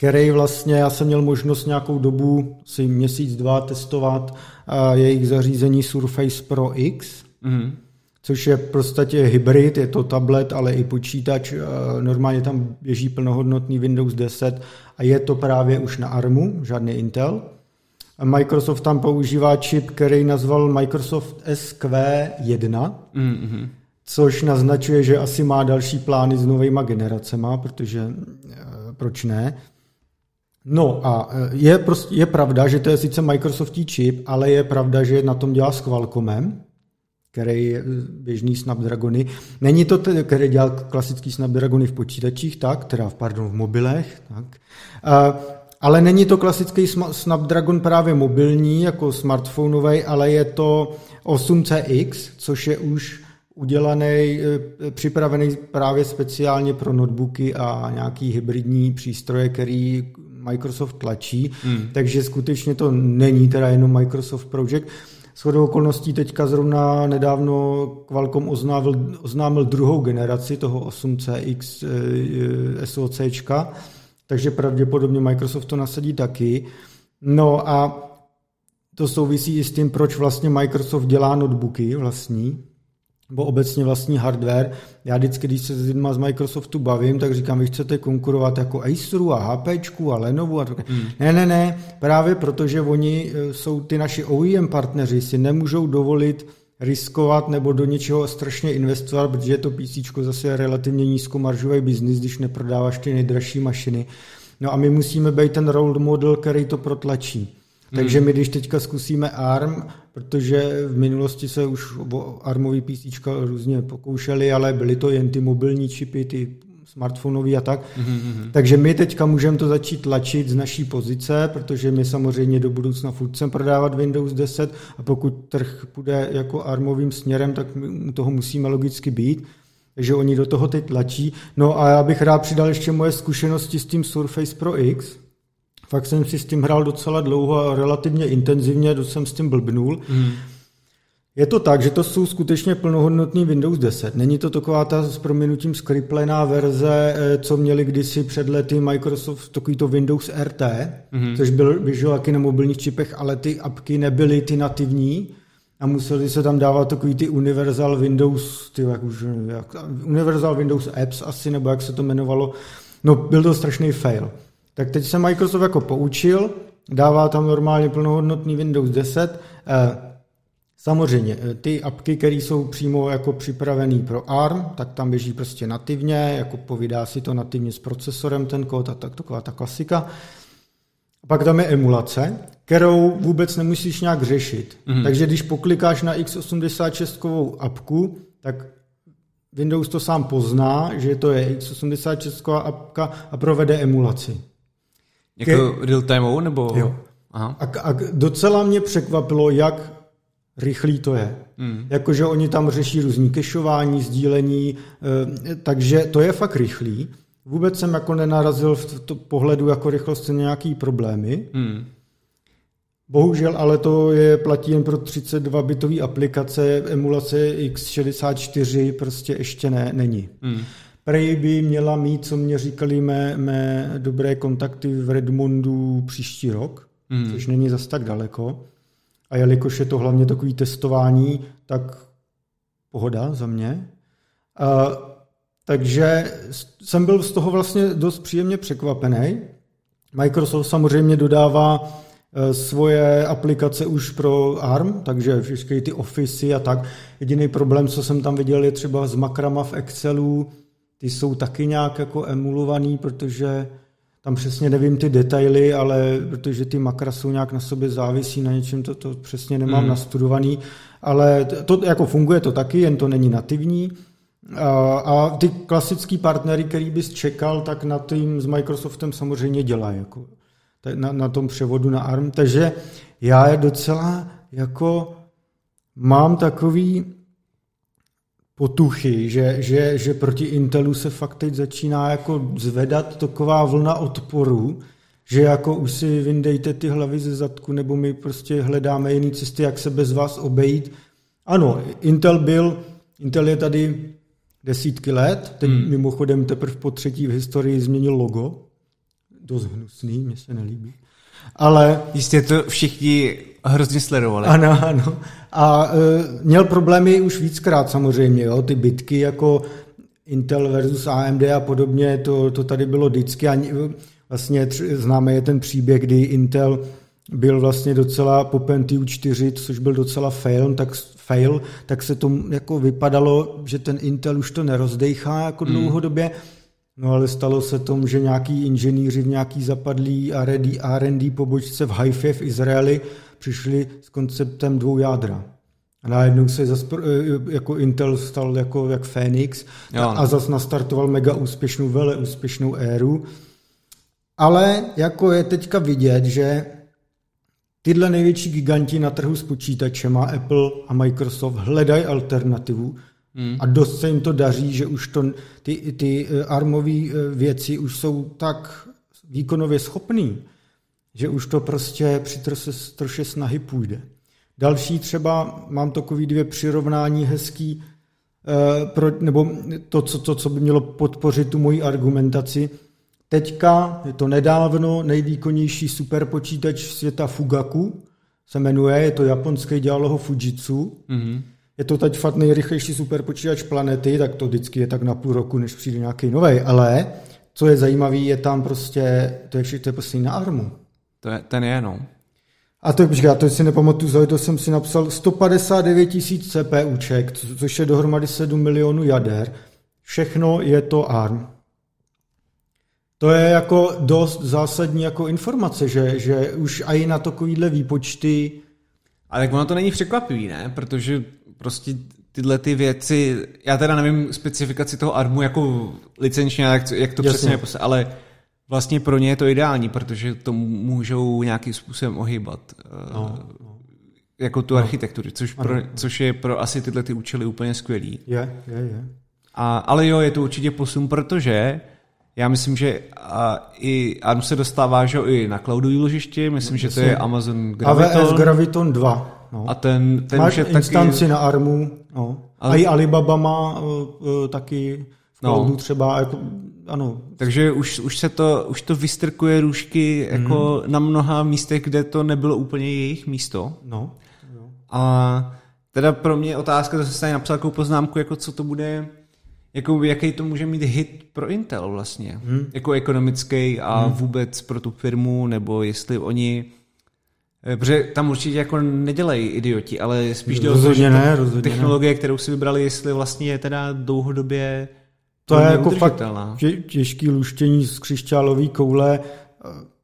který vlastně já jsem měl možnost nějakou dobu, si měsíc, dva testovat uh, jejich zařízení Surface Pro X, mm. což je v podstatě hybrid, je to tablet, ale i počítač, uh, normálně tam běží plnohodnotný Windows 10 a je to právě už na ARMu, žádný Intel. A Microsoft tam používá čip, který nazval Microsoft SQ1, mm-hmm. což naznačuje, že asi má další plány s novýma generacema, protože uh, proč ne. No a e, je, prostě, je pravda, že to je sice Microsoftí čip, ale je pravda, že na tom dělá s Qualcommem, který je běžný Snapdragony. Není to tedy, který dělal klasický Snapdragony v počítačích, tak, teda v, pardon, v mobilech, tak. Uh, ale není to klasický Snapdragon právě mobilní, jako smartphoneový, ale je to 8CX, což je už udělaný, e, připravený právě speciálně pro notebooky a nějaký hybridní přístroje, který Microsoft tlačí, hmm. takže skutečně to není teda jenom Microsoft Project. Shodou okolností teďka zrovna nedávno Qualcomm oznámil, oznámil druhou generaci toho 8CX eh, SoCčka, takže pravděpodobně Microsoft to nasadí taky. No a to souvisí i s tím, proč vlastně Microsoft dělá notebooky vlastní, nebo obecně vlastní hardware. Já vždycky, když se s lidma z Microsoftu bavím, tak říkám, vy chcete konkurovat jako Aceru a HPčku a Lenovo a tak. Hmm. Ne, ne, ne, právě protože oni e, jsou ty naši OEM partneři, si nemůžou dovolit riskovat nebo do něčeho strašně investovat, protože to PC zase je relativně nízkomaržový biznis, když neprodáváš ty nejdražší mašiny. No a my musíme být ten role model, který to protlačí. Takže hmm. my když teďka zkusíme ARM, protože v minulosti se už ARMový PC různě pokoušeli, ale byly to jen ty mobilní čipy, ty smartfonový a tak. Mm-hmm. Takže my teďka můžeme to začít tlačit z naší pozice, protože my samozřejmě do budoucna furt chceme prodávat Windows 10 a pokud trh půjde jako armovým směrem, tak my u toho musíme logicky být. Takže oni do toho teď tlačí. No a já bych rád přidal ještě moje zkušenosti s tím Surface Pro X, Fakt jsem si s tím hrál docela dlouho a relativně intenzivně, dost jsem s tím blbnul. Mm. Je to tak, že to jsou skutečně plnohodnotný Windows 10. Není to taková ta s proměnutím skriplená verze, eh, co měli kdysi před lety Microsoft, takový to Windows RT, mm-hmm. což byl, běžel taky na mobilních čipech, ale ty apky nebyly ty nativní a museli se tam dávat takový ty Universal Windows, ty jak už, jak, Universal Windows Apps asi, nebo jak se to jmenovalo. No, byl to strašný fail. Tak teď se Microsoft jako poučil, dává tam normálně plnohodnotný Windows 10. Eh, samozřejmě, eh, ty apky, které jsou přímo jako připravený pro ARM, tak tam běží prostě nativně, jako povídá si to nativně s procesorem ten kód a tak taková ta klasika. Pak tam je emulace, kterou vůbec nemusíš nějak řešit. Mm-hmm. Takže když poklikáš na x86 apku, tak Windows to sám pozná, že to je x86 apka a provede emulaci. Jako Ke... real time nebo? Jo. Aha. A, a docela mě překvapilo, jak rychlý to je. Mm. Jakože oni tam řeší různý kešování, sdílení, e, takže to je fakt rychlý. Vůbec jsem jako nenarazil v to pohledu jako rychlost nějaký problémy. Mm. Bohužel, ale to je platí jen pro 32 bitové aplikace, emulace x64 prostě ještě ne, není. Hmm. Prej by měla mít, co mě říkali mé, mé dobré kontakty v Redmondu příští rok, hmm. což není zas tak daleko. A jelikož je to hlavně takový testování, tak pohoda za mě. A, takže jsem byl z toho vlastně dost příjemně překvapený. Microsoft samozřejmě dodává e, svoje aplikace už pro ARM, takže všechny ty Office a tak. Jediný problém, co jsem tam viděl, je třeba s makrama v Excelu. Ty jsou taky nějak jako emulovaný, protože tam přesně nevím ty detaily, ale protože ty makra jsou nějak na sobě závisí na něčem, to, to přesně nemám mm. nastudovaný, ale to, jako funguje to taky, jen to není nativní. A, a ty klasický partnery, který bys čekal, tak na tím s Microsoftem samozřejmě dělají, jako na, na tom převodu na ARM. Takže já je docela jako mám takový potuchy, že, že, že proti Intelu se fakt teď začíná jako zvedat taková vlna odporu, že jako už si vyndejte ty hlavy ze zadku, nebo my prostě hledáme jiné cesty, jak se bez vás obejít. Ano, Intel byl, Intel je tady desítky let, teď hmm. mimochodem teprve po třetí v historii změnil logo, dost hnusný, mně se nelíbí. Ale... Jistě to všichni hrozně sledovali. Ano, ano. A e, měl problémy už víckrát samozřejmě, jo, ty bitky jako Intel versus AMD a podobně, to, to tady bylo vždycky. A vlastně tři, známe je ten příběh, kdy Intel byl vlastně docela po Pentium 4, což byl docela fail, tak, fail, tak se to jako vypadalo, že ten Intel už to nerozdejchá jako hmm. dlouhodobě. No ale stalo se tomu, že nějaký inženýři v nějaký zapadlý R&D, R&D pobočce v Haifě v Izraeli přišli s konceptem dvou jádra. A najednou se zas, eh, jako Intel stal jako jak Phoenix jo, no. a zase nastartoval mega úspěšnou, vele úspěšnou éru. Ale jako je teďka vidět, že tyhle největší giganti na trhu s počítačema, Apple a Microsoft, hledají alternativu hmm. a dost se jim to daří, že už to, ty, ty eh, armové věci už jsou tak výkonově schopný, že už to prostě při troše, troše snahy půjde. Další třeba, mám takový dvě přirovnání hezký, eh, pro, nebo to co, to, co by mělo podpořit tu moji argumentaci. Teďka, je to nedávno, nejvýkonnější superpočítač světa Fugaku, se jmenuje, je to japonský, dělalo ho Fujitsu. Mm-hmm. Je to teď fakt nejrychlejší superpočítač planety, tak to vždycky je tak na půl roku, než přijde nějaký nový. Ale co je zajímavé, je tam prostě, to je, to je prostě na armu. To je, ten je, no. A to, počkej, já to si nepamatuju, to jsem si napsal 159 tisíc CPUček, což je dohromady 7 milionů jader. Všechno je to ARM. To je jako dost zásadní jako informace, že, že už i na takovýhle výpočty... Ale tak ono to není překvapivý, ne? Protože prostě tyhle ty věci, já teda nevím specifikaci toho ARMu jako licenčně, jak, jak to Jasně. přesně je, ale vlastně pro ně je to ideální, protože to můžou nějakým způsobem ohýbat. Eh, no, no. Jako tu no. architekturu, což, pro, což je pro asi tyhle ty účely úplně skvělý. Je, je, je. A, ale jo, je to určitě posun, protože já myslím, že a, i ARM se dostává že i na cloudový ložiště, myslím, že to je Amazon Graviton. AWS Graviton 2. No. A ten, ten Máš je instanci taky... na ARMu. No. Ale... A i Alibaba má uh, uh, taky v cloudu no. třeba. Jako, ano. Takže už, už se to, už to vystrkuje růžky jako mm. na mnoha místech, kde to nebylo úplně jejich místo. No. Jo. A teda pro mě otázka, zase jsem napsal takovou poznámku, jako co to bude, jako jaký to může mít hit pro Intel vlastně, hmm. jako ekonomický a hmm. vůbec pro tu firmu, nebo jestli oni eh, Protože tam určitě jako nedělají idioti, ale spíš jde o to, že ne, technologie, ne. kterou si vybrali, jestli vlastně je teda dlouhodobě to je jako fakt těžký luštění z křišťálové koule.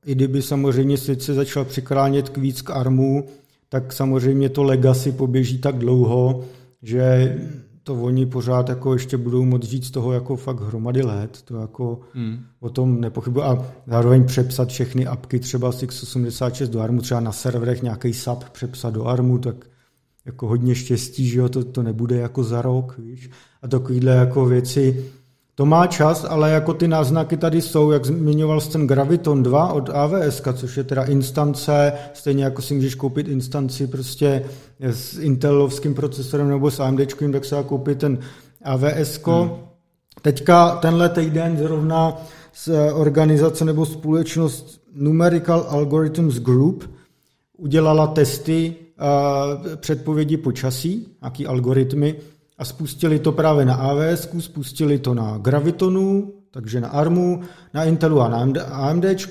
I kdyby samozřejmě svět se začal přikránět k víc k armu, tak samozřejmě to legacy poběží tak dlouho, že to oni pořád jako ještě budou moct žít z toho jako fakt hromady let, to jako hmm. o tom nepochybuji a zároveň přepsat všechny apky třeba z x86 do ARMu, třeba na serverech nějaký SAP přepsat do ARMu, tak jako hodně štěstí, že jo, to, to nebude jako za rok, víš, a takovýhle jako věci, To má čas, ale jako ty náznaky tady jsou, jak zmiňoval jsi ten Graviton 2 od AWS, což je teda instance, stejně jako si můžeš koupit instanci prostě s Intelovským procesorem nebo s AMD, tak se dá koupit ten AWS. Hmm. Teďka tenhle týden zrovna z organizace nebo společnost Numerical Algorithms Group udělala testy předpovědi počasí, jaký algoritmy, a spustili to právě na AWS, spustili to na Gravitonu, takže na ARMu, na Intelu a na. E,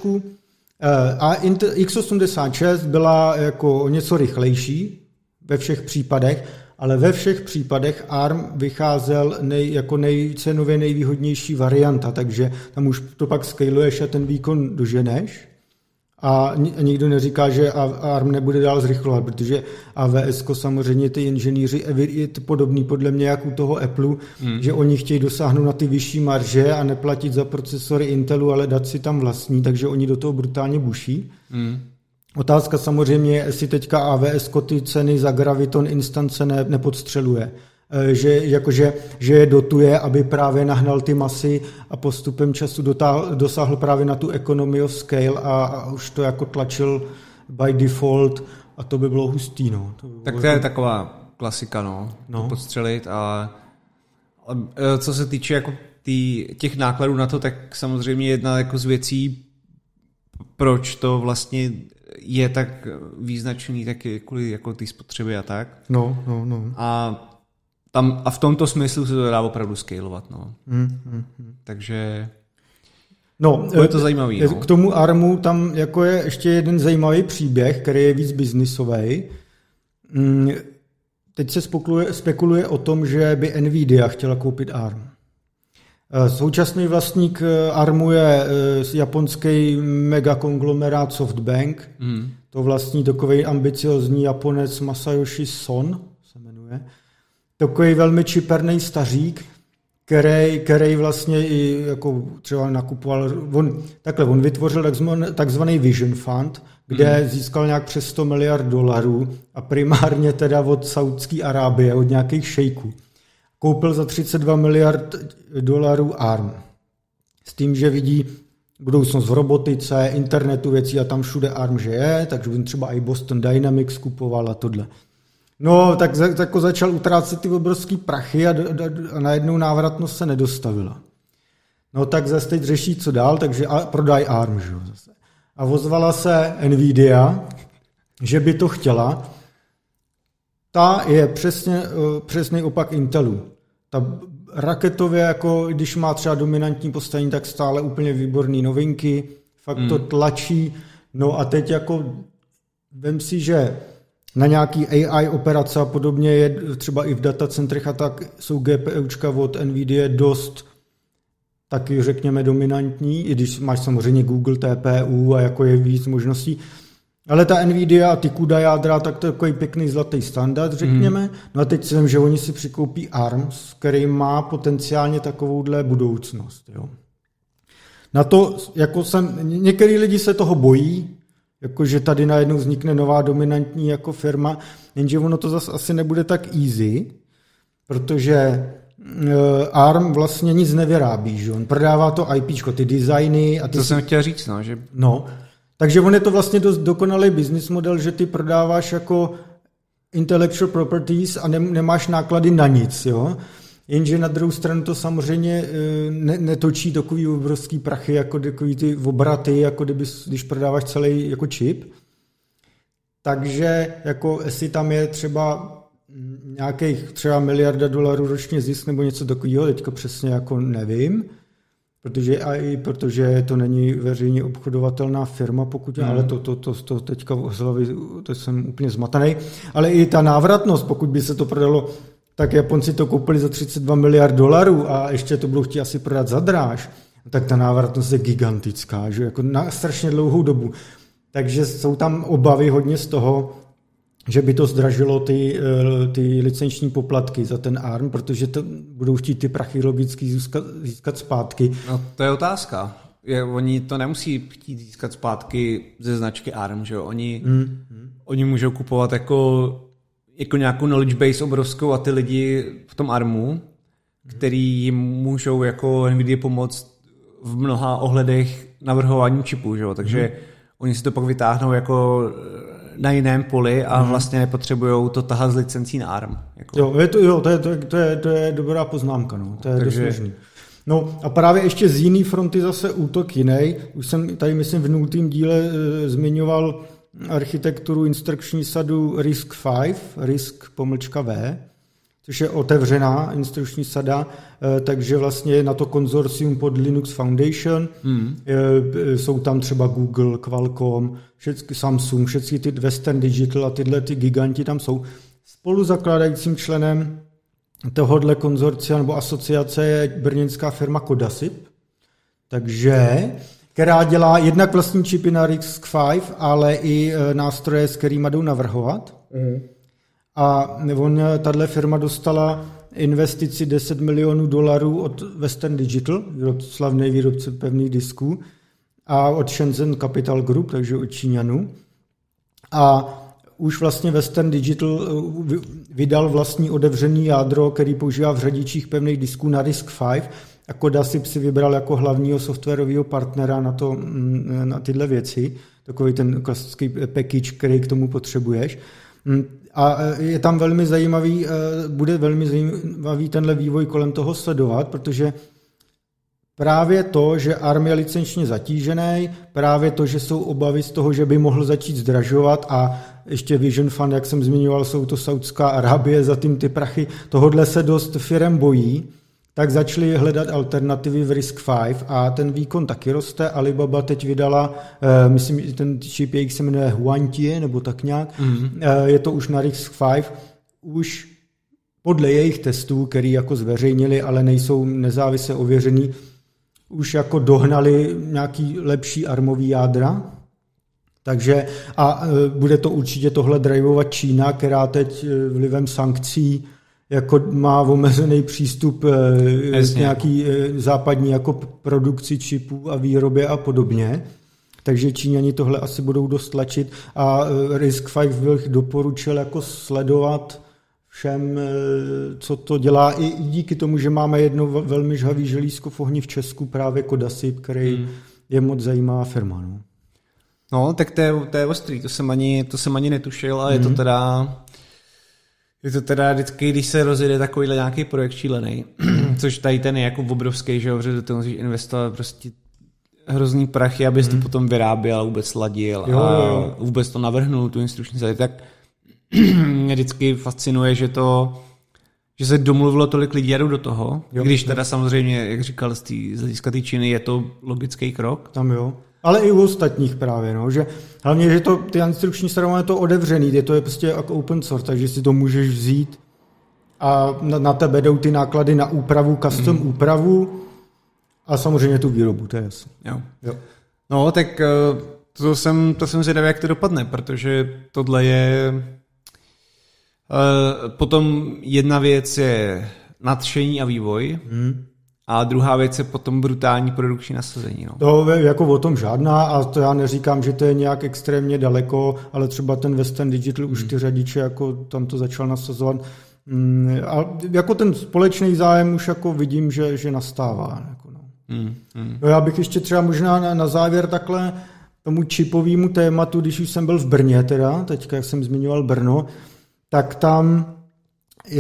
a x86 byla jako něco rychlejší ve všech případech, ale ve všech případech ARM vycházel nej, jako nejcenově nejvýhodnější varianta, takže tam už to pak scaluješ a ten výkon doženeš a nikdo neříká, že ARM nebude dál zrychlovat, protože AWS samozřejmě ty inženýři je to podobný podle mě jak u toho Apple, mm. že oni chtějí dosáhnout na ty vyšší marže a neplatit za procesory Intelu, ale dát si tam vlastní, takže oni do toho brutálně buší. Mm. Otázka samozřejmě je, jestli teďka AWS ty ceny za Graviton instance ne, nepodstřeluje. Eh, že, jakože, že je dotuje, aby právě nahnal ty masy a postupem času dotáhl, dosáhl právě na tu economy of scale a, a už to jako tlačil by default a to by bylo hustý. No. To by bylo tak to je taková klasika, no, no. To podstřelit a, a eh, co se týče jako tý, těch nákladů na to, tak samozřejmě jedna jako z věcí, proč to vlastně je tak význačný, tak je kvůli jako té spotřeby a tak. No, no, no. A tam, a v tomto smyslu se to dá opravdu scalovat. No. Hmm, hmm, hmm. Takže No, je to zajímavý. No. K tomu ARMu tam jako je ještě jeden zajímavý příběh, který je víc biznisový. Mm, teď se spekuluje, spekuluje o tom, že by Nvidia chtěla koupit ARM. Eh, současný vlastník eh, ARMu je eh, japonský megakonglomerát SoftBank. Mm. To vlastní takový ambiciozní Japonec Masayoshi Son se jmenuje takový velmi čiperný stařík, který, který vlastně i jako třeba nakupoval, on, takhle, on vytvořil takzvaný Vision Fund, kde hmm. získal nějak přes 100 miliard dolarů a primárně teda od Saudské Arábie, od nějakých šejků. Koupil za 32 miliard dolarů ARM. S tím, že vidí budoucnost v robotice, internetu věcí a tam všude ARM, že je, takže on třeba i Boston Dynamics kupoval a tohle. No, tak za, jako začal utrácet ty obrovský prachy a, a, a najednou návratnost se nedostavila. No tak zase teď řeší, co dál, takže a, prodaj ARM, že zase. A ozvala se Nvidia, že by to chtěla. Ta je přesně, uh, přesný opak Intelu. Ta raketově, jako když má třeba dominantní postavení, tak stále úplně výborné novinky, fakt mm. to hmm. tlačí. No a teď jako vem si, že na nějaký AI operace a podobně je třeba i v datacentrech a tak jsou GPUčka od NVIDIA dost taky řekněme dominantní, i když máš samozřejmě Google TPU a jako je víc možností. Ale ta Nvidia a ty CUDA jádra, tak to je takový pěkný zlatý standard, řekněme. Mm. No a teď jsem, že oni si přikoupí ARMS, který má potenciálně takovouhle budoucnost. Jo. Na to, jako jsem, některý lidi se toho bojí, jako že tady najednou vznikne nová dominantní jako firma, jenže ono to zase asi nebude tak easy, protože uh, ARM vlastně nic nevyrábí, že on prodává to IP, ty designy. A ty to si... jsem chtěl říct, no, že... No, takže on je to vlastně dost dokonalý business model, že ty prodáváš jako intellectual properties a nemáš náklady na nic, jo. Jenže na druhou stranu to samozřejmě eh, ne, netočí takový obrovský prachy, jako takový ty obraty, jako kdyby, když prodáváš celý jako čip. Takže jako jestli tam je třeba nějakých třeba miliarda dolarů ročně zisk nebo něco takového, teďka přesně jako nevím, protože, a i protože to není veřejně obchodovatelná firma, pokud, mm. ale to, to, to, to teďka v hlavě, to jsem úplně zmatený, ale i ta návratnost, pokud by se to prodalo tak Japonci to koupili za 32 miliard dolarů a ještě to budou chtít asi prodat za dráž, tak ta návratnost je gigantická, že jako na strašně dlouhou dobu. Takže jsou tam obavy hodně z toho, že by to zdražilo ty, eh, ty licenční poplatky za ten ARM, protože to budou chtít ty prachy logicky získat, získat zpátky. No to je otázka. Je, oni to nemusí chtít získat zpátky ze značky ARM, že jo? Oni, mm. oni můžou kupovat jako jako nějakou knowledge base obrovskou a ty lidi v tom armu který jim můžou jako NVIDIA pomoct v mnoha ohledech navrhování čipů, že jo? takže hmm. oni si to pak vytáhnou jako na jiném poli a hmm. vlastně nepotřebují to tahat z licencí na ARM. Jako. Jo, je to, jo to, je, to, je, to, je, to je dobrá poznámka, no. to je Takže... dost No a právě ještě z jiný fronty zase útok jiný. Už jsem tady, myslím, v nultým díle e, zmiňoval architekturu instrukční sadu RISC-V, RISC pomlčka V, což je otevřená instrukční sada, e, takže vlastně na to konzorcium pod Linux Foundation. Hmm. E, jsou tam třeba Google, Qualcomm, všechny Samsung, všechny ty Western Digital a tyhle ty giganti tam jsou. Spolu zakládajícím členem tohohle konzorcia nebo asociace je brněnská firma Kodasip, takže, která dělá jednak vlastní čipy na RISC-V, ale i e, nástroje, s kterými jdou navrhovat. Mm. A on, tahle firma dostala investici 10 milionů dolarů od Western Digital, slavný výrobce pevných disků, a od Shenzhen Capital Group, takže od Číňanů. A už vlastně Western Digital eh, vydal vlastní otevřený jádro, který používá v řadičích pevných disků na RISC-V a Kodasip si vybral jako hlavního softwarového partnera na, to, mm, na tyhle věci, takový ten klasický package, který k tomu potřebuješ. Mm, a eh, je tam velmi zajímavý, eh, bude velmi zajímavý tenhle vývoj kolem toho sledovat, protože Právě to, že ARM je licenčně zatížený, právě to, že jsou obavy z toho, že by mohl začít zdražovat a ještě Vision Fund, jak jsem zmiňoval, jsou to Saudská Arábie, za tím ty prachy, tohodle se dost firem bojí, tak začali hledat alternativy v RISC-V a ten výkon taky roste. Alibaba teď vydala, uh, myslím, ten čip jejich se jmenuje Huantie, nebo tak nějak, mm-hmm. uh, je to už na RISC-V, už podle jejich testů, který jako zveřejnili, ale nejsou nezávisle ověřený, už jako dohnali nějaký lepší armový jádra, takže a e, bude to určitě tohle drivovat Čína, která teď vlivem sankcí jako má omezený přístup e, k nějaký západní jako produkci čipů a výrobě a podobně. Takže Číňani tohle asi budou dost tlačit a Risk 5 bych doporučil jako sledovat všem, co to dělá. I díky tomu, že máme jedno velmi žhavý želízko v ohni v Česku, právě Kodasip, který hmm. je moc zajímavá firma. No. No, tak to je, to je ostrý, to jsem ani, to jsem ani netušil a mm. je to mhm. teda je to teda vždycky, když se rozjede takovýhle nějaký projekt šílený, což tady ten je jako obrovský, že jo, že do toho musíš investovat prostě hrozný prachy, abys mm. to potom vyráběl, vůbec ladil jo, a jo. vůbec to navrhnul, tu instrukční sadu, tak mě vždycky fascinuje, že to že se domluvilo tolik lidí do toho, jo, když teda samozřejmě, jak říkal, z, hlediska té Číny je to logický krok. Tam jo. Ale i u ostatních právě, no, že hlavně, že to, ty instrukční strany je to otevřený, je to je prostě jako open source, takže si to můžeš vzít a na, na tebe jdou ty náklady na úpravu, custom mm. úpravu a samozřejmě tu výrobu, to je jasné. Jo. jo. No, tak eh, to jsem, to jsem zvědavý, jak to dopadne, protože tohle je Uh, potom jedna věc je nadšení a vývoj. Mm. A druhá věc je potom brutální produkční nasazení. No. To je jako o tom žádná a to já neříkám, že to je nějak extrémně daleko, ale třeba ten Western Digital hmm. už ty řadiče jako tam to začal nasazovat. Mm, a jako ten společný zájem už jako vidím, že, že nastává. Jako no. Hmm, hmm. No já bych ještě třeba možná na, na závěr takhle tomu čipovému tématu, když už jsem byl v Brně teda, teďka jak jsem zmiňoval Brno, tak tam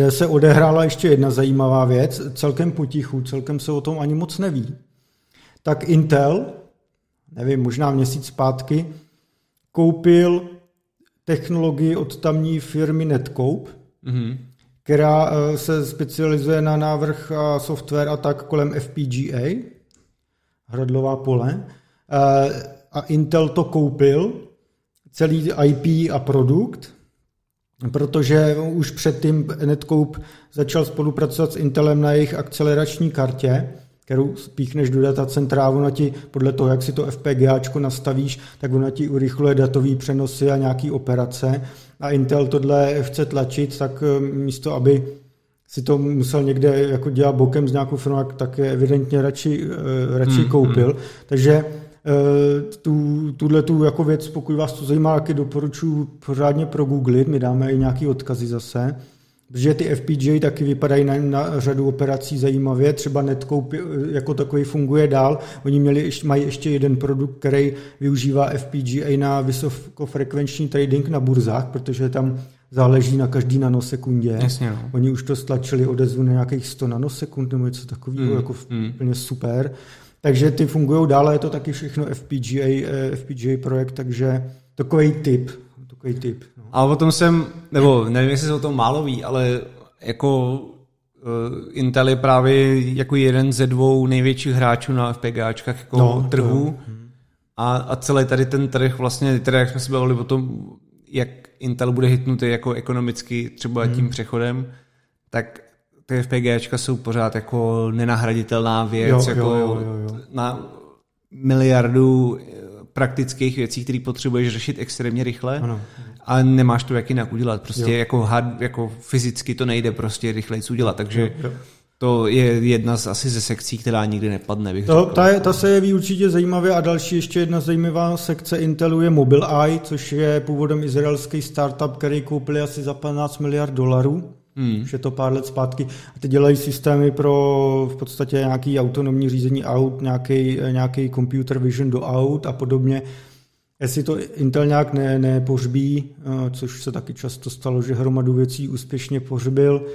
se odehrála ještě jedna zajímavá věc, celkem potichu, celkem se o tom ani moc neví. Tak Intel, nevím, možná měsíc zpátky, koupil technologii od tamní firmy Netcope, mm-hmm. která eh, se specializuje na návrh a software a tak kolem FPGA, hradlová pole. Eh, a Intel to koupil, celý IP a produkt, protože už předtím Netcope začal spolupracovat s Intelem na jejich akcelerační kartě, kterou spíchneš do datacentra a ona ti, podle toho, jak si to FPGAčko nastavíš, tak ona ti urychluje datový přenosy a nějaký operace. A Intel tohle chce tlačit, tak eh, místo, aby si to musel někde jako dělat bokem s nějakou firmou, tak je evidentně radši, eh, radši hmm, koupil. Hmm. Takže tu, tuhle tu jako věc, pokud vás to zajímá, taky doporučuji pořádně progooglit, my dáme i nějaký odkazy zase. Protože ty FPGA taky vypadají na, na řadu operací zajímavě, třeba Netcoup jako takový funguje dál. Oni měli, mají ještě jeden produkt, který využívá FPGA na vysokofrekvenční trading na burzách, protože tam záleží na každý nanosekundě. Jasně, no. Oni už to stlačili odezvu na nějakých 100 nanosekund nebo něco takového, mm, jako mm. úplně super. Takže ty fungují dále, je to taky všechno FPGA, eh, FPGA projekt, takže takový typ. Takový typ no. A o tom jsem, nebo nevím, jestli se o tom málo ví, ale jako uh, Intel je právě jako jeden ze dvou největších hráčů na FPGAčkách jako no, trhu. A, a celý tady ten trh vlastně, teda jak jsme se bavili o tom, jak Intel bude hitnutý jako ekonomicky třeba hmm. tím přechodem, tak ty FPGAčka jsou pořád jako nenahraditelná věc, jo, jako jo, jo, jo, jo. na miliardu eh, praktických věcí, které potřebuješ řešit extrémně rychle, ano. ale nemáš to jak jinak udělat. Prostě jo. jako, hard, jako fyzicky to nejde prostě rychleji udělat, takže jo, jo. To je jedna z asi ze sekcí, která nikdy nepadne, bych to, ta, je, ta se jeví určitě zajímavě a další ještě jedna zajímavá sekce Intelu je Mobileye, což je původem izraelský startup, který koupili asi za 15 miliard dolarů. Hmm. Už je to pár let zpátky. A teď dělají systémy pro v podstatě nějaký autonomní řízení aut, nějaký, nějaký computer vision do aut a podobně. Jestli to Intel nějak ne, nepořbí, eh, což se taky často stalo, že hromadu věcí úspěšně pořbil,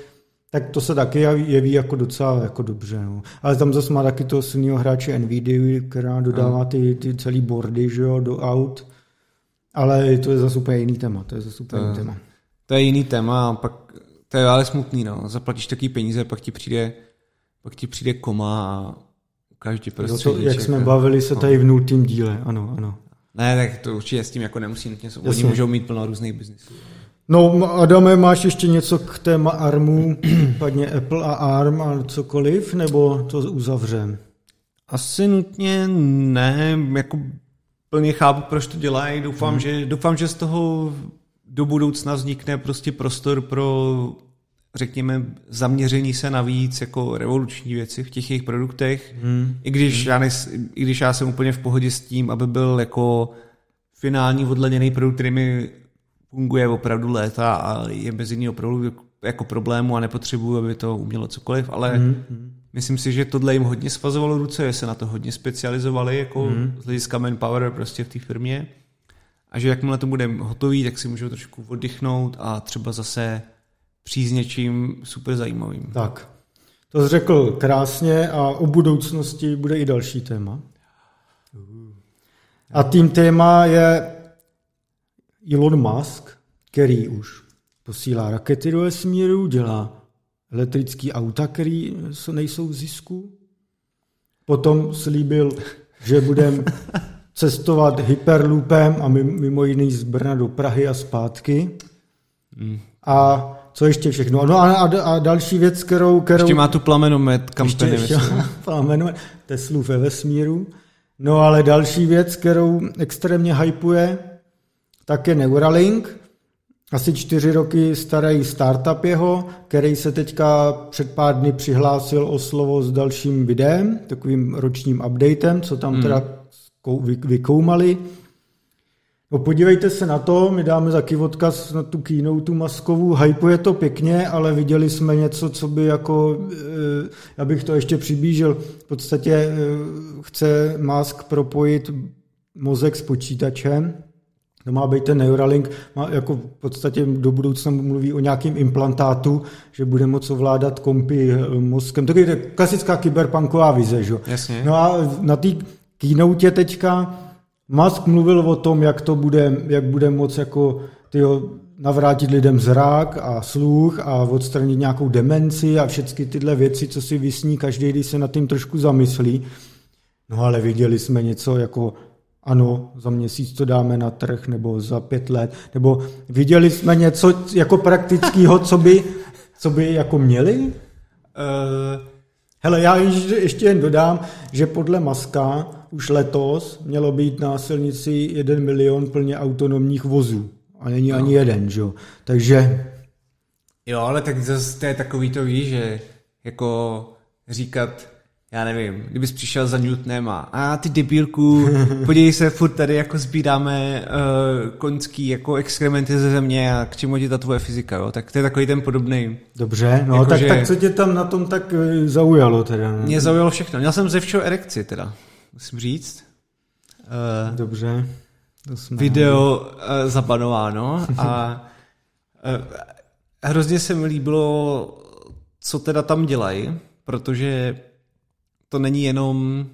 tak to se taky jeví jako docela jako dobře. No. Ale tam zase má taky toho silného hráče NVIDIA, která dodává ty, ty celý boardy že jo, do aut. Ale to je zase úplně jiný téma. To je zase úplně jiný téma. To je jiný téma a pak to je ale smutný, no. Zaplatíš taky peníze, pak ti přijde, pak ti přijde koma a ukáže ti prostě. To, jak jsme bavili se tady v nultým díle, ano, ano. Ne, tak to určitě s tím jako nemusí nutně. Oni můžou mít plno různých biznisů. No, Adame, máš ještě něco k téma ARMu, případně Apple a ARM a cokoliv, nebo to uzavřem? Asi nutně ne, jako plně chápu, proč to dělají. Doufám, hmm. že, doufám, že z toho do budoucna vznikne prostě prostor pro řekněme, zaměření se na víc jako revoluční věci v těch jejich produktech, hmm. I, když hmm. já nes, i když já jsem úplně v pohodě s tím, aby byl jako finální odleněný produkt, který mi funguje opravdu léta a je bez jiného opravdu jako problému a nepotřebuju, aby to umělo cokoliv, ale mm. myslím si, že tohle jim hodně svazovalo ruce, že se na to hodně specializovali jako mm. z hlediska manpower prostě v té firmě a že jakmile to bude hotový, tak si můžou trošku oddychnout a třeba zase přijít s něčím super zajímavým. Tak, to jsi řekl krásně a o budoucnosti bude i další téma. A tím téma je Elon Musk, který už posílá rakety do vesmíru, dělá elektrický auta, který nejsou v zisku. Potom slíbil, že budeme cestovat hyperloopem a mimo jiný z Brna do Prahy a zpátky. Hmm. A co ještě všechno? No a, a, a další věc, kterou... kterou ještě má tu plamenomet kampany. Ještě, ještě plamenomet Teslu ve vesmíru. No ale další věc, kterou extrémně hypuje, tak je Neuralink, asi čtyři roky starý startup jeho, který se teďka před pár dny přihlásil o slovo s dalším videem, takovým ročním updatem, co tam hmm. teda vykoumali. No podívejte se na to, my dáme taky odkaz na tu keynote maskovou, hypuje to pěkně, ale viděli jsme něco, co by jako, eh, já bych to ještě přiblížil, v podstatě eh, chce Musk propojit mozek s počítačem, to má být ten Neuralink, má jako v podstatě do budoucna mluví o nějakém implantátu, že bude moc ovládat kompy eh, mozkem. To je klasická kyberpunková vize, že? Jasně. No a na té keynote teďka Musk mluvil o tom, jak to bude, jak bude moc jako tyjo, navrátit lidem zrak a sluch a odstranit nějakou demenci a všechny tyhle věci, co si vysní každý, když se nad tím trošku zamyslí. No ale viděli jsme něco jako ano, za měsíc to dáme na trh, nebo za pět let, nebo viděli jsme něco jako praktického, co by, co by jako měli? Uh, hele, já ještě jen dodám, že podle Maska už letos mělo být na silnici jeden milion plně autonomních vozů. A není no. ani jeden, že jo? Takže... Jo, ale tak zase to je takový to, víš, že jako říkat já nevím, kdybys přišel za Newtonem a, a ty debílku, podívej se, furt tady jako sbíráme uh, koňský jako exkrementy ze země a k čemu ti ta tvoje fyzika, jo? Tak to je takový ten podobný. Dobře, no jako, tak, že... tak co tě tam na tom tak eh, zaujalo teda? No? Mě zaujalo všechno. Měl jsem ze všeho erekci teda, musím říct. Uh, Dobře. To jsme... Video uh, zabanováno a uh, hrozně se mi líbilo, co teda tam dělají, protože to není jenom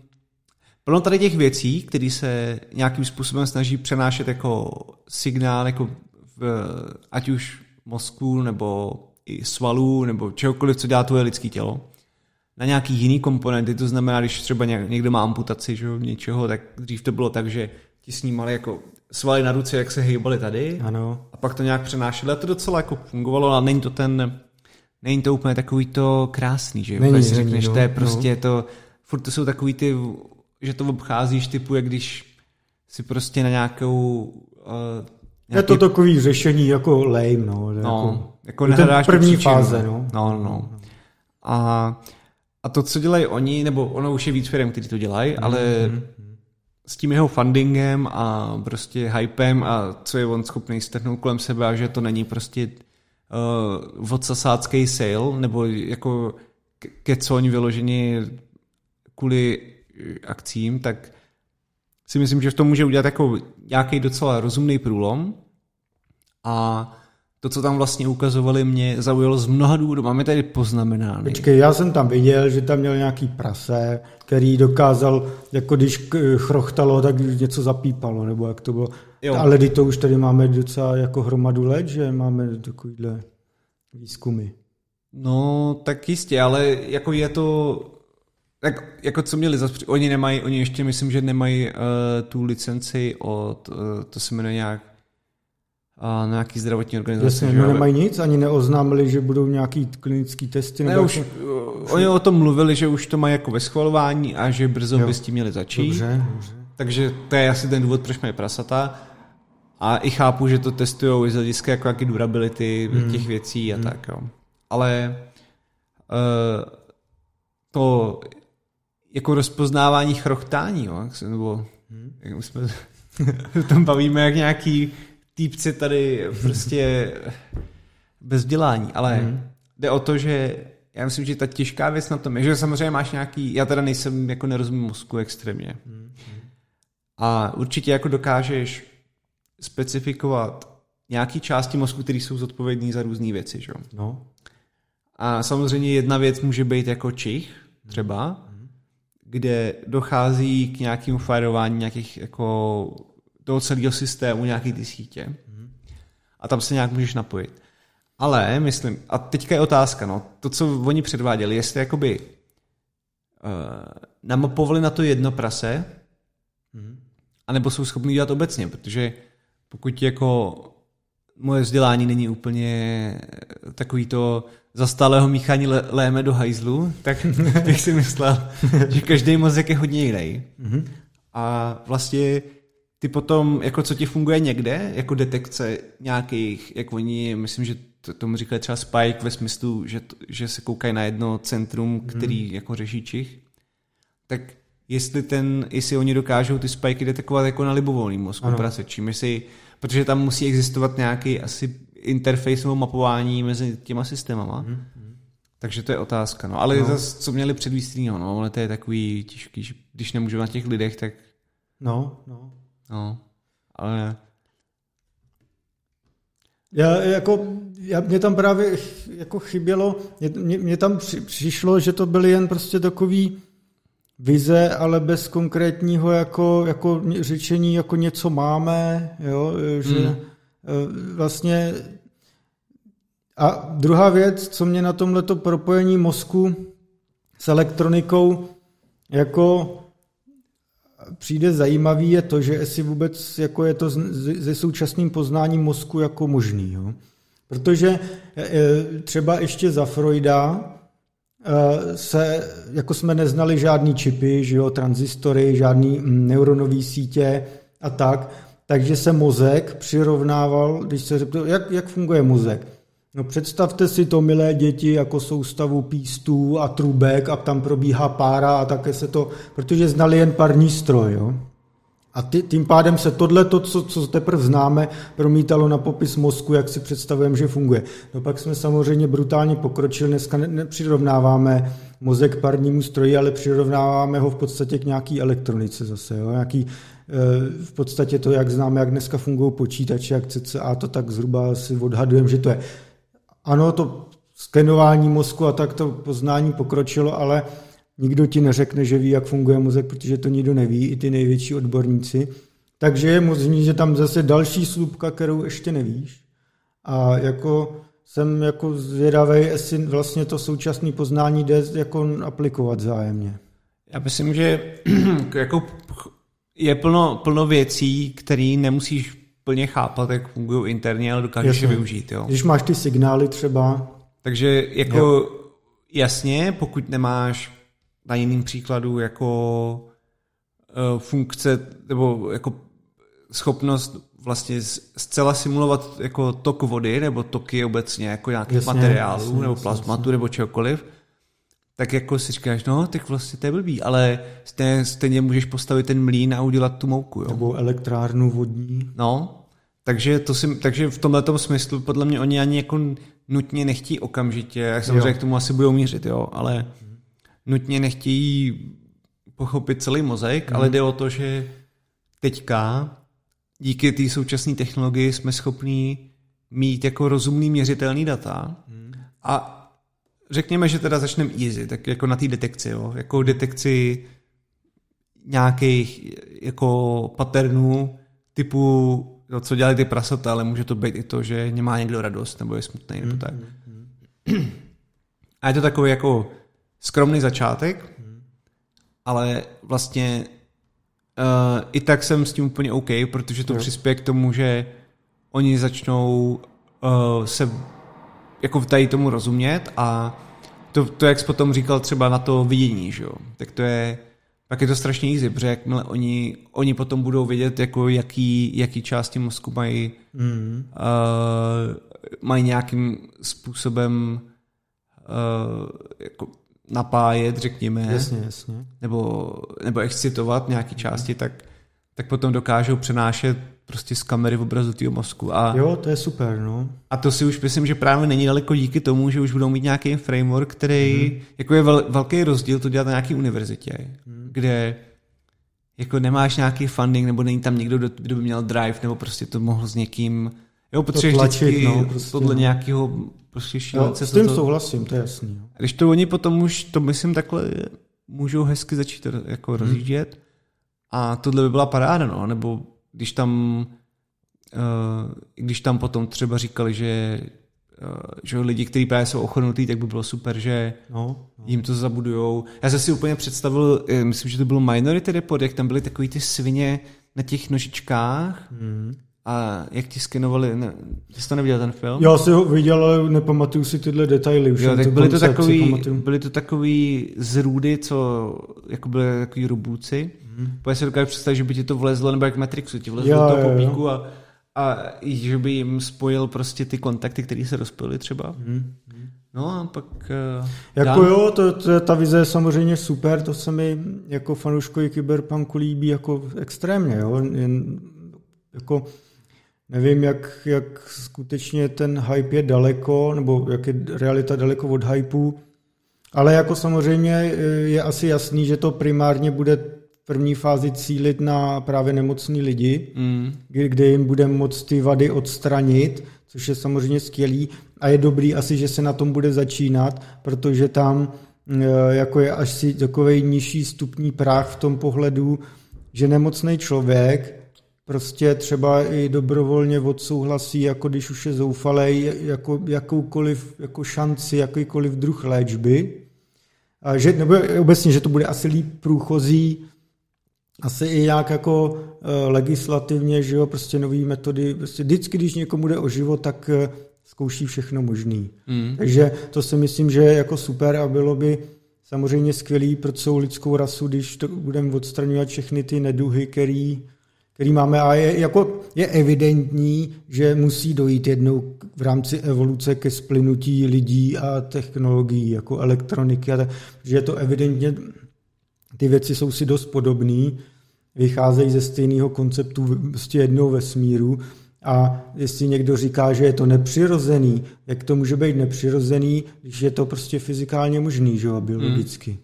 plno tady těch věcí, které se nějakým způsobem snaží přenášet jako signál, jako v, ať už mozku, nebo i svalů, nebo čehokoliv, co dělá tvoje lidské tělo, na nějaký jiný komponenty, to znamená, když třeba někdo má amputaci že, něčeho, tak dřív to bylo tak, že ti snímali jako svaly na ruce, jak se hýbaly tady ano. a pak to nějak přenášeli a to docela jako fungovalo, ale není to ten, není to úplně takový to krásný, že není, si řekneš, no, to je prostě no. to, furt to jsou takový ty, že to obcházíš typu, jak když si prostě na nějakou uh, nějaký... Je to takový řešení jako lame, no. No, jako, jako ten první fáze, no. No, no. no. A, a to, co dělají oni, nebo ono už je víc firm, kteří to dělají, mm-hmm. ale s tím jeho fundingem a prostě hypem a co je on schopný strhnout kolem sebe a že to není prostě uh, odsasácký sale, nebo jako ke co oni vyloženi kvůli akcím, tak si myslím, že v tom může udělat jako nějaký docela rozumný průlom a to, co tam vlastně ukazovali, mě zaujalo z mnoha důvodů. Máme tady poznamenány. Počkej, já jsem tam viděl, že tam měl nějaký prase, který dokázal, jako když chrochtalo, tak něco zapípalo, nebo jak to bylo. Jo. Ale to už tady máme docela jako hromadu let, že máme takovýhle výzkumy. No, tak jistě, ale jako je to tak jako co měli zase, oni nemají, oni ještě myslím, že nemají uh, tu licenci od, uh, to se jmenuje nějak a nějaký zdravotní organizace. Jasně, že, no nemají nic, ani neoznámili, že budou nějaký klinický testy. Ne, nebo už, jako... Oni o tom mluvili, že už to mají jako ve schvalování a že brzo jo. by s tím měli začít. Dobře, dobře. Takže to je asi ten důvod, proč mají prasata. A i chápu, že to testují z hlediska jako jaký durability hmm. těch věcí a hmm. tak. Jo. Ale uh, to jako rozpoznávání chrochtání, jo? nebo hmm. jak jsme tam bavíme jak nějaký týpci tady prostě bez dělání, ale hmm. jde o to, že já myslím, že ta těžká věc na tom je, že samozřejmě máš nějaký, já teda nejsem, jako nerozumím mozku extrémně. Hmm. A určitě jako dokážeš specifikovat nějaký části mozku, které jsou zodpovědní za různé věci, že? No. A samozřejmě jedna věc může být jako čich, třeba, kde dochází k nějakému firování nějakých jako toho celého systému, nějaký ty sítě. A tam se nějak můžeš napojit. Ale myslím, a teďka je otázka, no, to, co oni předváděli, jestli jakoby uh, namapovali na to jedno prase, anebo jsou schopni dělat obecně, protože pokud jako moje vzdělání není úplně takový to za stálého míchání léme do hajzlu, tak bych si myslel, že každý mozek je hodně jiný. Mm-hmm. A vlastně ty potom, jako co ti funguje někde, jako detekce nějakých, jak oni, myslím, že to, tomu říkali třeba Spike ve smyslu, že, že se koukají na jedno centrum, mhm. který mm. jako řeší čich, tak jestli ten, jestli oni dokážou ty spiky detekovat jako na libovolný mozku prasečím, jestli, protože tam musí existovat nějaký asi interface nebo mapování mezi těma systémama. Mm. Takže to je otázka. No. Ale no. zase, co měli předvíst no, ale to je takový těžký, že když nemůžeme na těch lidech, tak... No, no. No, ale... Já jako, já, mě tam právě jako chybělo, mě, mě tam při, přišlo, že to byly jen prostě takový vize, ale bez konkrétního jako, jako řečení, jako něco máme, jo, že mm. vlastně a druhá věc, co mě na tomhleto propojení mozku s elektronikou jako přijde zajímavý, je to, že jestli vůbec jako je to se současným poznáním mozku jako možný. Jo? Protože e, třeba ještě za Freuda e, se, jako jsme neznali žádný čipy, že jo, transistory, žádný mm, neuronové sítě a tak, takže se mozek přirovnával, když se řekl, jak, jak funguje mozek, No představte si to, milé děti, jako soustavu pístů a trubek a tam probíhá pára a také se to, protože znali jen parní stroj, jo. A ty, tím pádem se tohle, to, co, co teprve známe, promítalo na popis mozku, jak si představujeme, že funguje. No pak jsme samozřejmě brutálně pokročili, dneska ne, nepřirovnáváme mozek parnímu stroji, ale přirovnáváme ho v podstatě k nějaký elektronice zase, jo? nějaký eh, v podstatě to, jak známe, jak dneska fungují počítače, jak CCA, to tak zhruba si odhadujeme, že to je. Ano, to skenování mozku a tak to poznání pokročilo, ale Nikdo ti neřekne, že ví, jak funguje mozek, protože to nikdo neví, i ty největší odborníci. Takže je možný, že tam zase další slupka, kterou ještě nevíš. A jako jsem jako zvědavý, jestli vlastně to současné poznání jde jako aplikovat zájemně. Já myslím, že jako je plno, plno věcí, které nemusíš plně chápat, jak fungují interně, ale dokážeš je využít. Jo. Když máš ty signály třeba. Takže jako jo. jasně, pokud nemáš na jiným příkladu jako uh, funkce nebo jako schopnost vlastně zcela simulovat jako tok vody nebo toky obecně jako nějakých jasně, materiálů jasně, nebo plazmatu jasně. nebo čehokoliv, tak jako si říkáš, no, tak vlastně to je blbý, ale stejně, stejně můžeš postavit ten mlín a udělat tu mouku. Jo? Nebo elektrárnu vodní. No, takže, to si, takže v tomhle smyslu podle mě oni ani jako nutně nechtí okamžitě, jak samozřejmě k tomu asi budou mířit, jo, ale nutně nechtějí pochopit celý mozek, hmm. ale jde o to, že teďka díky té současné technologii jsme schopní mít jako rozumný měřitelný data hmm. a řekněme, že teda začneme easy, tak jako na té detekci, jo, jako detekci nějakých jako patternů typu, jo, co dělají ty prasata, ale může to být i to, že nemá někdo radost, nebo je smutný, nebo hmm, tak. A je to takový jako skromný začátek, ale vlastně uh, i tak jsem s tím úplně OK, protože to jo. přispěje k tomu, že oni začnou uh, se jako tady tomu rozumět a to, to, jak jsi potom říkal třeba na to vidění, že jo, tak to je, pak je to strašně easy, protože jakmile oni, oni potom budou vědět, jako jaký, jaký části mozku mají, mm. uh, mají nějakým způsobem uh, jako napájet, řekněme, jasně, jasně. Nebo, nebo excitovat nějaký části, tak, tak potom dokážou přenášet prostě z kamery v obrazu toho mozku. A, jo, to je super, no. A to si už myslím, že právě není daleko díky tomu, že už budou mít nějaký framework, který, mm. jako je vel, velký rozdíl to dělat na nějaké univerzitě, mm. kde jako nemáš nějaký funding, nebo není tam někdo, kdo by měl drive, nebo prostě to mohl s někým, jo, potřebuješ vždycky no, prostě, podle no. nějakého prostě šílence. No, s tím to... souhlasím, to je jasný. A když to oni potom už, to myslím takhle, můžou hezky začít jako hmm. rozjíždět a tohle by byla paráda, no, nebo když tam uh, když tam potom třeba říkali, že uh, že lidi, kteří právě jsou ochotnutí, tak by bylo super, že no, no. jim to zabudujou. Já jsem si úplně představil, eh, myslím, že to bylo Minority Report, jak tam byly takový ty svině na těch nožičkách hmm. A jak ti skenovali, ne, jsi to neviděl ten film? Já si ho viděl, ale nepamatuju si tyhle detaily. Už jo, tak byly to, takový, byly to takový zrůdy, co jako byly takový robůci. Hmm. Pojď si dokážu představit, že by ti to vlezlo, nebo jak Matrixu, ti vlezlo jo, do toho popíku a, a že by jim spojil prostě ty kontakty, které se rozpojily třeba. Hmm. No a pak... Uh, jako dám. jo, to, to, ta vize je samozřejmě super, to se mi jako fanouškovi Cyberpunku líbí jako extrémně, jo. Jen, jako Nevím, jak, jak skutečně ten hype je daleko, nebo jak je realita daleko od hypeu, ale jako samozřejmě je asi jasný, že to primárně bude první fázi cílit na právě nemocní lidi, mm. kde jim bude moct ty vady odstranit, což je samozřejmě skvělý a je dobrý asi, že se na tom bude začínat, protože tam e, jako je až si takový nižší stupní práh v tom pohledu, že nemocný člověk prostě třeba i dobrovolně odsouhlasí, jako když už je zoufalej, jako, jakoukoliv jako šanci, jakýkoliv druh léčby. A že, nebo obecně, že to bude asi líp průchozí, asi i nějak jako uh, legislativně, že jo, prostě nové metody, prostě vždycky, když někomu jde o život, tak uh, zkouší všechno možný. Mm. Takže to si myslím, že je jako super a bylo by samozřejmě skvělý pro celou lidskou rasu, když to budeme odstraňovat všechny ty neduhy, který který máme a je, jako, je evidentní, že musí dojít jednou v rámci evoluce ke splynutí lidí a technologií, jako elektroniky, a tak, že je to evidentně, ty věci jsou si dost podobné, vycházejí ze stejného konceptu prostě jednou vesmíru a jestli někdo říká, že je to nepřirozený, jak to může být nepřirozený, když je to prostě fyzikálně možný, že jo, biologicky. Hmm.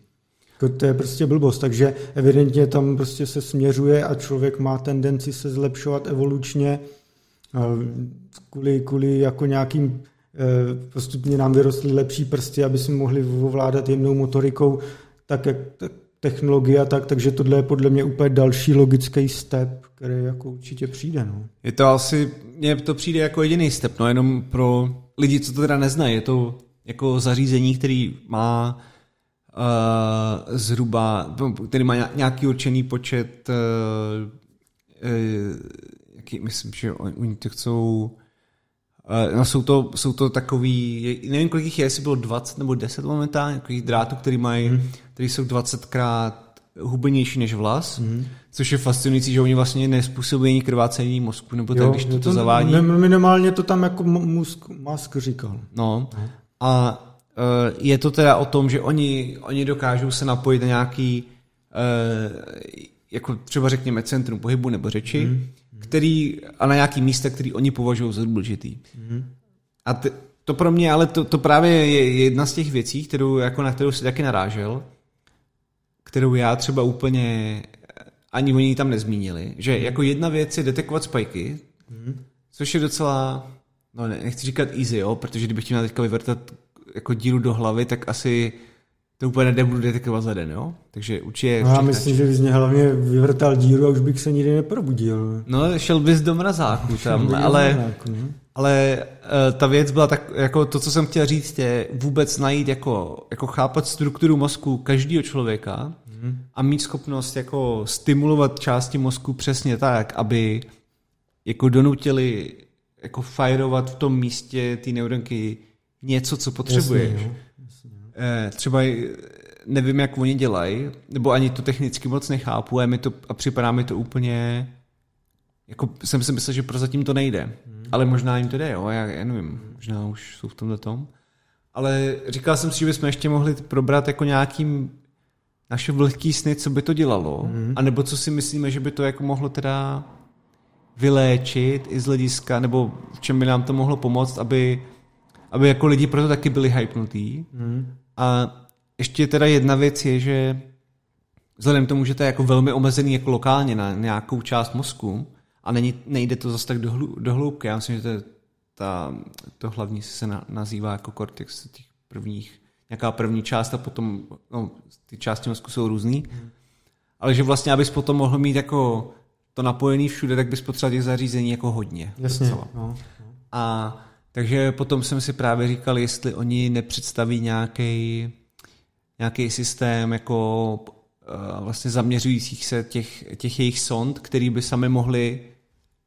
To je prostě blbost, takže evidentně tam prostě se směřuje a člověk má tendenci se zlepšovat evolučně kvůli, kvůli jako nějakým e, postupně nám vyrostly lepší prsty, aby jsme mohli ovládat jemnou motorikou tak, jak tak technologie a tak, takže tohle je podle mě úplně další logický step, který jako určitě přijde. No. Je to asi, mně to přijde jako jediný step, no jenom pro lidi, co to teda neznají, je to jako zařízení, který má uh, zhruba, který má nějaký určený počet, uh, jaký, myslím, že oni to chcou, no jsou to, jsou to takový, nevím, kolik jich je, jestli bylo 20 nebo 10 momentálně, takových drátů, který mají, hmm. který jsou 20 krát hubenější než vlas, hmm. což je fascinující, že oni vlastně nespůsobují krvácení mozku, nebo jo, tak, když to, to zavádí. Minimálně to tam jako Musk, Musk říkal. No. no. A Eh, je to teda o tom, že oni, oni dokážou se napojit na nějaký, uh, jako třeba řekněme centrum pohybu nebo řeči, mm. Který, a na nějaký místa, který oni považují za důležitý. Mm. A t, to pro mě, ale to, to právě je jedna z těch věcí, kterou, jako na kterou si taky narážel, kterou já třeba úplně ani oni tam nezmínili, že mm. jako jedna věc je detekovat spajky, mm. což je docela, no nechci říkat easy, jo, protože kdybych chtěl teďka vyvrtat jako díru do hlavy, tak asi to úplně nebudu detekovat za den, jo? Takže určitě... No, já myslím, že bys mě hlavně vyvrtal díru a už bych se nikdy neprobudil. No, šel bys do mrazáku tam, ale, mrazáku, no. ale uh, ta věc byla tak, jako to, co jsem chtěl říct, je vůbec najít, jako, jako chápat strukturu mozku každého člověka mm. a mít schopnost jako stimulovat části mozku přesně tak, aby jako donutili jako fajrovat v tom místě ty neuronky něco, co potřebuješ. Jasně, eh, Třeba nevím, jak oni dělají, nebo ani to technicky moc nechápu a, mi to, a připadá mi to úplně jako jsem si myslel, že prozatím to nejde. Hmm. Ale možná jim to jde, jo, já, já nevím, možná už jsou v tomhle tom. Ale říkal jsem si, že bychom ještě mohli probrat jako nějakým naše vlhký sny, co by to dělalo, hmm. anebo co si myslíme, že by to jako mohlo teda vyléčit i z hlediska, nebo v čem by nám to mohlo pomoct, aby aby jako lidi proto taky byli hypnutí. Hmm. A ještě teda jedna věc je, že vzhledem k tomu, že to je jako velmi omezený jako lokálně na nějakou část mozku a není, nejde to zase tak do, hlu, do hloubky, já myslím, že to, je ta, to hlavní se na, nazývá jako kortex těch prvních, nějaká první část a potom no, ty části mozku jsou různý, hmm. ale že vlastně, abys potom mohl mít jako to napojený všude, tak bys potřeboval těch zařízení jako hodně. Jasně. No, no. A takže potom jsem si právě říkal, jestli oni nepředstaví nějaký nějaký systém jako uh, vlastně zaměřujících se těch, těch jejich sond, který by sami mohli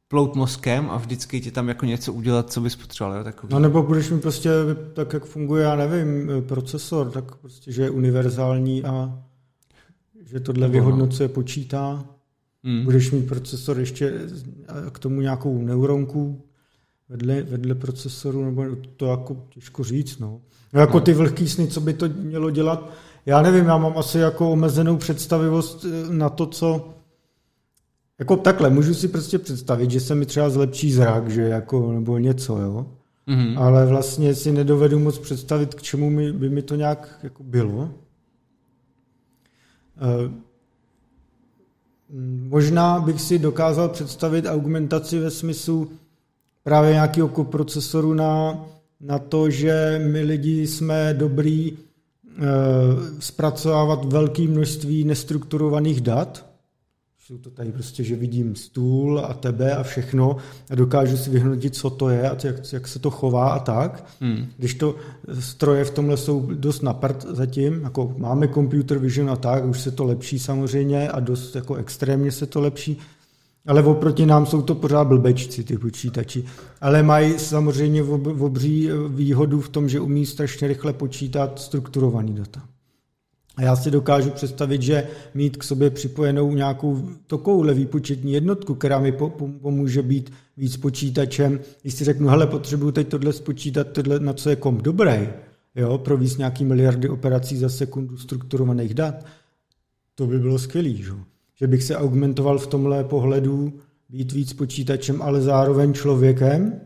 plout mozkem a vždycky ti tam jako něco udělat, co bys potřeboval. Jo, takový. No nebo budeš mi prostě tak, jak funguje, já nevím, procesor, tak prostě, že je univerzální a že tohle vyhodnocuje, počítá. Hmm. Budeš mít procesor ještě k tomu nějakou neuronku, vedle, vedle procesoru, nebo to jako těžko říct, no. no jako ty vlhký sny, co by to mělo dělat, já nevím, já mám asi jako omezenou představivost eh, na to, co jako takhle, můžu si prostě představit, že se mi třeba zlepší zrak, že jako, nebo něco, jo. Mm-hmm. Ale vlastně si nedovedu moc představit, k čemu mi, by mi to nějak jako bylo. E, možná bych si dokázal představit argumentaci ve smyslu, právě nějakého koprocesoru na, na to, že my lidi jsme dobrý e, zpracovávat velké množství nestrukturovaných dat. Jsou to tady prostě, že vidím stůl a tebe a všechno a dokážu si vyhodnotit, co to je a jak, jak se to chová a tak. Hmm. Když to stroje v tomhle jsou dost naprt zatím, jako máme computer vision a tak, už se to lepší samozřejmě a dost jako extrémně se to lepší, ale oproti nám jsou to pořád blbečci, ty počítači. Ale mají samozřejmě obří výhodu v tom, že umí strašně rychle počítat strukturovaný data. A já si dokážu představit, že mít k sobě připojenou nějakou takovouhle výpočetní jednotku, která mi pomůže být víc počítačem. Když si řeknu, hele, potřebuju teď tohle spočítat, tohle, na co je kom dobrý, jo, províz nějaký miliardy operací za sekundu strukturovaných dat, to by bylo skvělý, že? Že bych se augmentoval v tomhle pohledu, být víc počítačem, ale zároveň člověkem,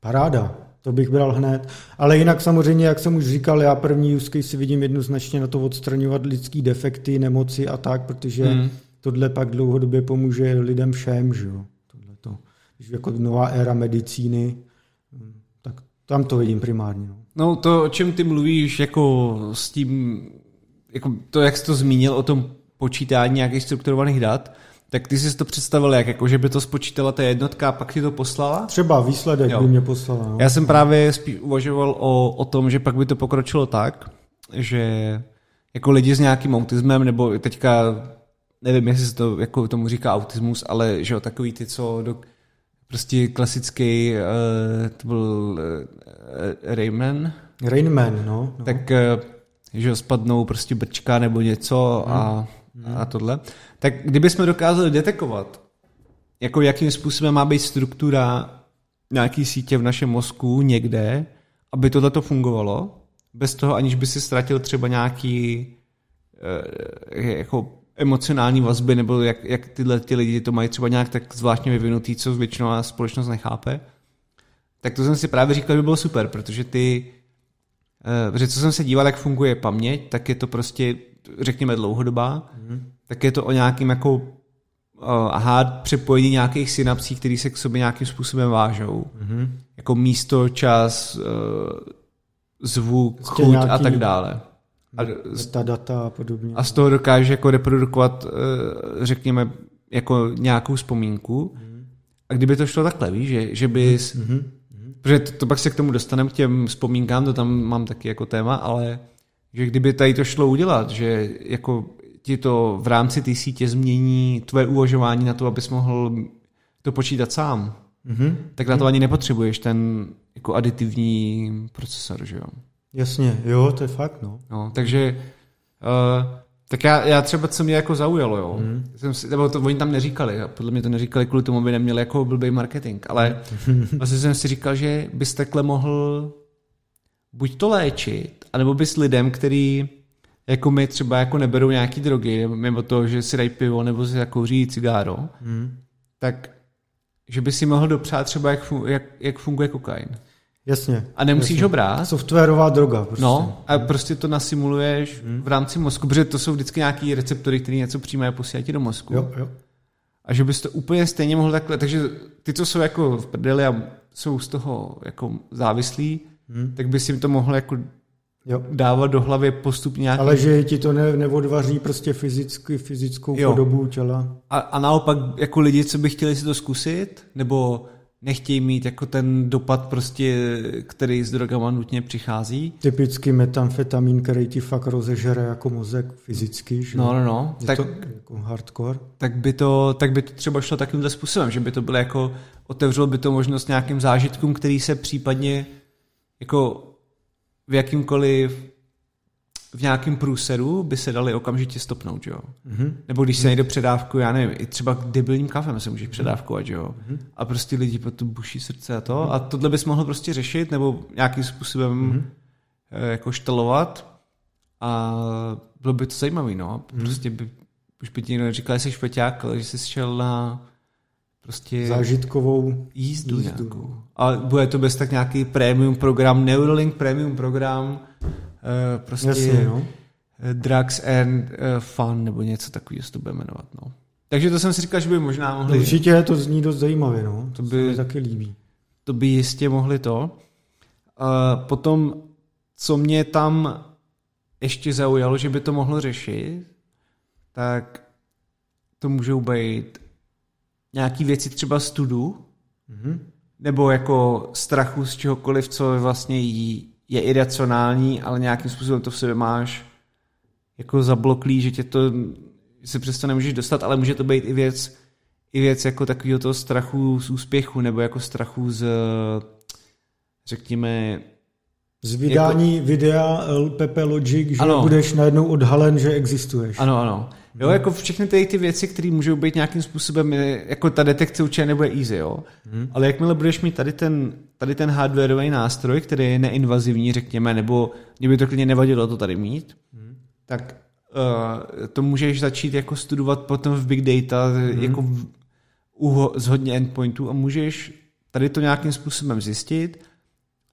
paráda, to bych bral hned. Ale jinak samozřejmě, jak jsem už říkal, já první use case si vidím jednoznačně na to odstraňovat lidský defekty, nemoci a tak, protože hmm. tohle pak dlouhodobě pomůže lidem všem, že jo. to, Jako nová éra medicíny, tak tam to vidím primárně. No. no to, o čem ty mluvíš, jako s tím, jako to, jak jsi to zmínil o tom počítání nějakých strukturovaných dat, tak ty jsi to představil jak, jako že by to spočítala ta jednotka a pak ti to poslala? Třeba výsledek jo. by mě poslala. No. Já jsem právě spíš uvažoval o, o tom, že pak by to pokročilo tak, že jako lidi s nějakým autismem, nebo teďka nevím, jestli se to jako tomu říká autismus, ale že jo, takový ty, co do, prostě klasický, uh, to byl uh, Rayman. Rayman, no. no. Tak, uh, že jo, spadnou prostě brčka nebo něco hmm. a a tohle, tak kdybychom dokázali detekovat, jako jakým způsobem má být struktura nějaký sítě v našem mozku někde, aby tohle to fungovalo, bez toho, aniž by si ztratil třeba nějaký eh, jako emocionální vazby, nebo jak, jak tyhle ty lidi to mají třeba nějak tak zvláštně vyvinutý, co většinou společnost nechápe, tak to jsem si právě říkal, že by bylo super, protože ty, eh, protože co jsem se díval, jak funguje paměť, tak je to prostě řekněme dlouhodobá, mm-hmm. tak je to o nějakým jako uh, aha, přepojení nějakých synapsí, které se k sobě nějakým způsobem vážou. Mm-hmm. Jako místo, čas, uh, zvuk, prostě chuť a tak dále. A, ta data a podobně. A z toho dokáže jako reprodukovat, uh, řekněme, jako nějakou vzpomínku. Mm-hmm. A kdyby to šlo takhle, víš, že, že bys... Mm-hmm. Protože to, to pak se k tomu dostaneme, k těm vzpomínkám, to tam mám taky jako téma, ale že kdyby tady to šlo udělat, že jako ti to v rámci té sítě změní tvoje uvažování na to, abys mohl to počítat sám, mm-hmm. tak na to ani nepotřebuješ ten jako aditivní procesor, že jo? Jasně, jo, to je fakt, no. no takže uh, tak já, já třeba, co mě jako zaujalo, jo, mm. jsem si, nebo to oni tam neříkali, podle mě to neříkali kvůli tomu, aby neměli jako blbý marketing, ale vlastně jsem si říkal, že bys takhle mohl buď to léčit, anebo bys lidem, který jako my třeba jako neberou nějaký drogy, mimo to, že si dají pivo nebo si říjí cigáro, hmm. tak že by si mohl dopřát třeba, jak, jak, jak funguje kokain. Jasně. A nemusíš jasně. ho brát. Softwarová droga. Prostě. No, a prostě to nasimuluješ hmm. v rámci mozku, protože to jsou vždycky nějaký receptory, které něco přijímají a posílají do mozku. Jo, jo. A že bys to úplně stejně mohl takhle, takže ty, co jsou jako v prdeli a jsou z toho jako závislí, hmm. tak bys jim to mohl jako jo. dávat do hlavy postupně nějaký... Ale že ti to ne, neodvaří prostě fyzicky, fyzickou jo. podobu těla. A, a naopak jako lidi, co by chtěli si to zkusit, nebo nechtějí mít jako ten dopad prostě, který s drogama nutně přichází. Typicky metamfetamin, který ti fakt rozežere jako mozek fyzicky. Že? No, no, no. Je tak, to jako hardcore. Tak by, to, tak by to třeba šlo takovýmhle způsobem, že by to bylo jako, otevřelo by to možnost nějakým zážitkům, který se případně jako v jakýmkoliv v nějakém průseru by se dali okamžitě stopnout, jo. Mm-hmm. Nebo když se mhm. nejde předávku, já nevím, i třeba debilním kafem se můžeš předávkovat, jo. Mm-hmm. A prostě lidi potom buší srdce a to. Mm-hmm. A tohle bys mohl prostě řešit, nebo nějakým způsobem mm-hmm. jako štelovat. A bylo by to zajímavé, no. Mhm. Prostě by, už by ti někdo neříkal, že jsi špeťák, ale že jsi šel na prostě zážitkovou jízdu, jízdu. Nějakou. A bude to bez tak nějaký premium program, Neuralink premium program, uh, prostě Jasně, no. Eh, drugs and uh, fun, nebo něco takového se to bude jmenovat, no. Takže to jsem si říkal, že by možná mohli... Určitě to zní dost zajímavě, no. To by, se taky líbí. To by jistě mohli to. Uh, potom, co mě tam ještě zaujalo, že by to mohlo řešit, tak to můžou být nějaký věci třeba studu, mm-hmm. nebo jako strachu z čehokoliv, co vlastně je iracionální, ale nějakým způsobem to v sobě máš jako zabloklý, že tě to, že se přesto nemůžeš dostat, ale může to být i věc, i věc jako takového toho strachu z úspěchu, nebo jako strachu z, řekněme, Z vydání jako... videa Pepe Logic, že ano. budeš najednou odhalen, že existuješ. Ano, ano. Jo, hmm. jako všechny ty, ty věci, které můžou být nějakým způsobem, jako ta detekce určitě nebude easy, jo. Hmm. Ale jakmile budeš mít tady ten, tady ten hardwareový nástroj, který je neinvazivní, řekněme, nebo mě by to klidně nevadilo to tady mít, hmm. tak uh, to můžeš začít jako studovat potom v big data, hmm. jako v, u, z hodně endpointů a můžeš tady to nějakým způsobem zjistit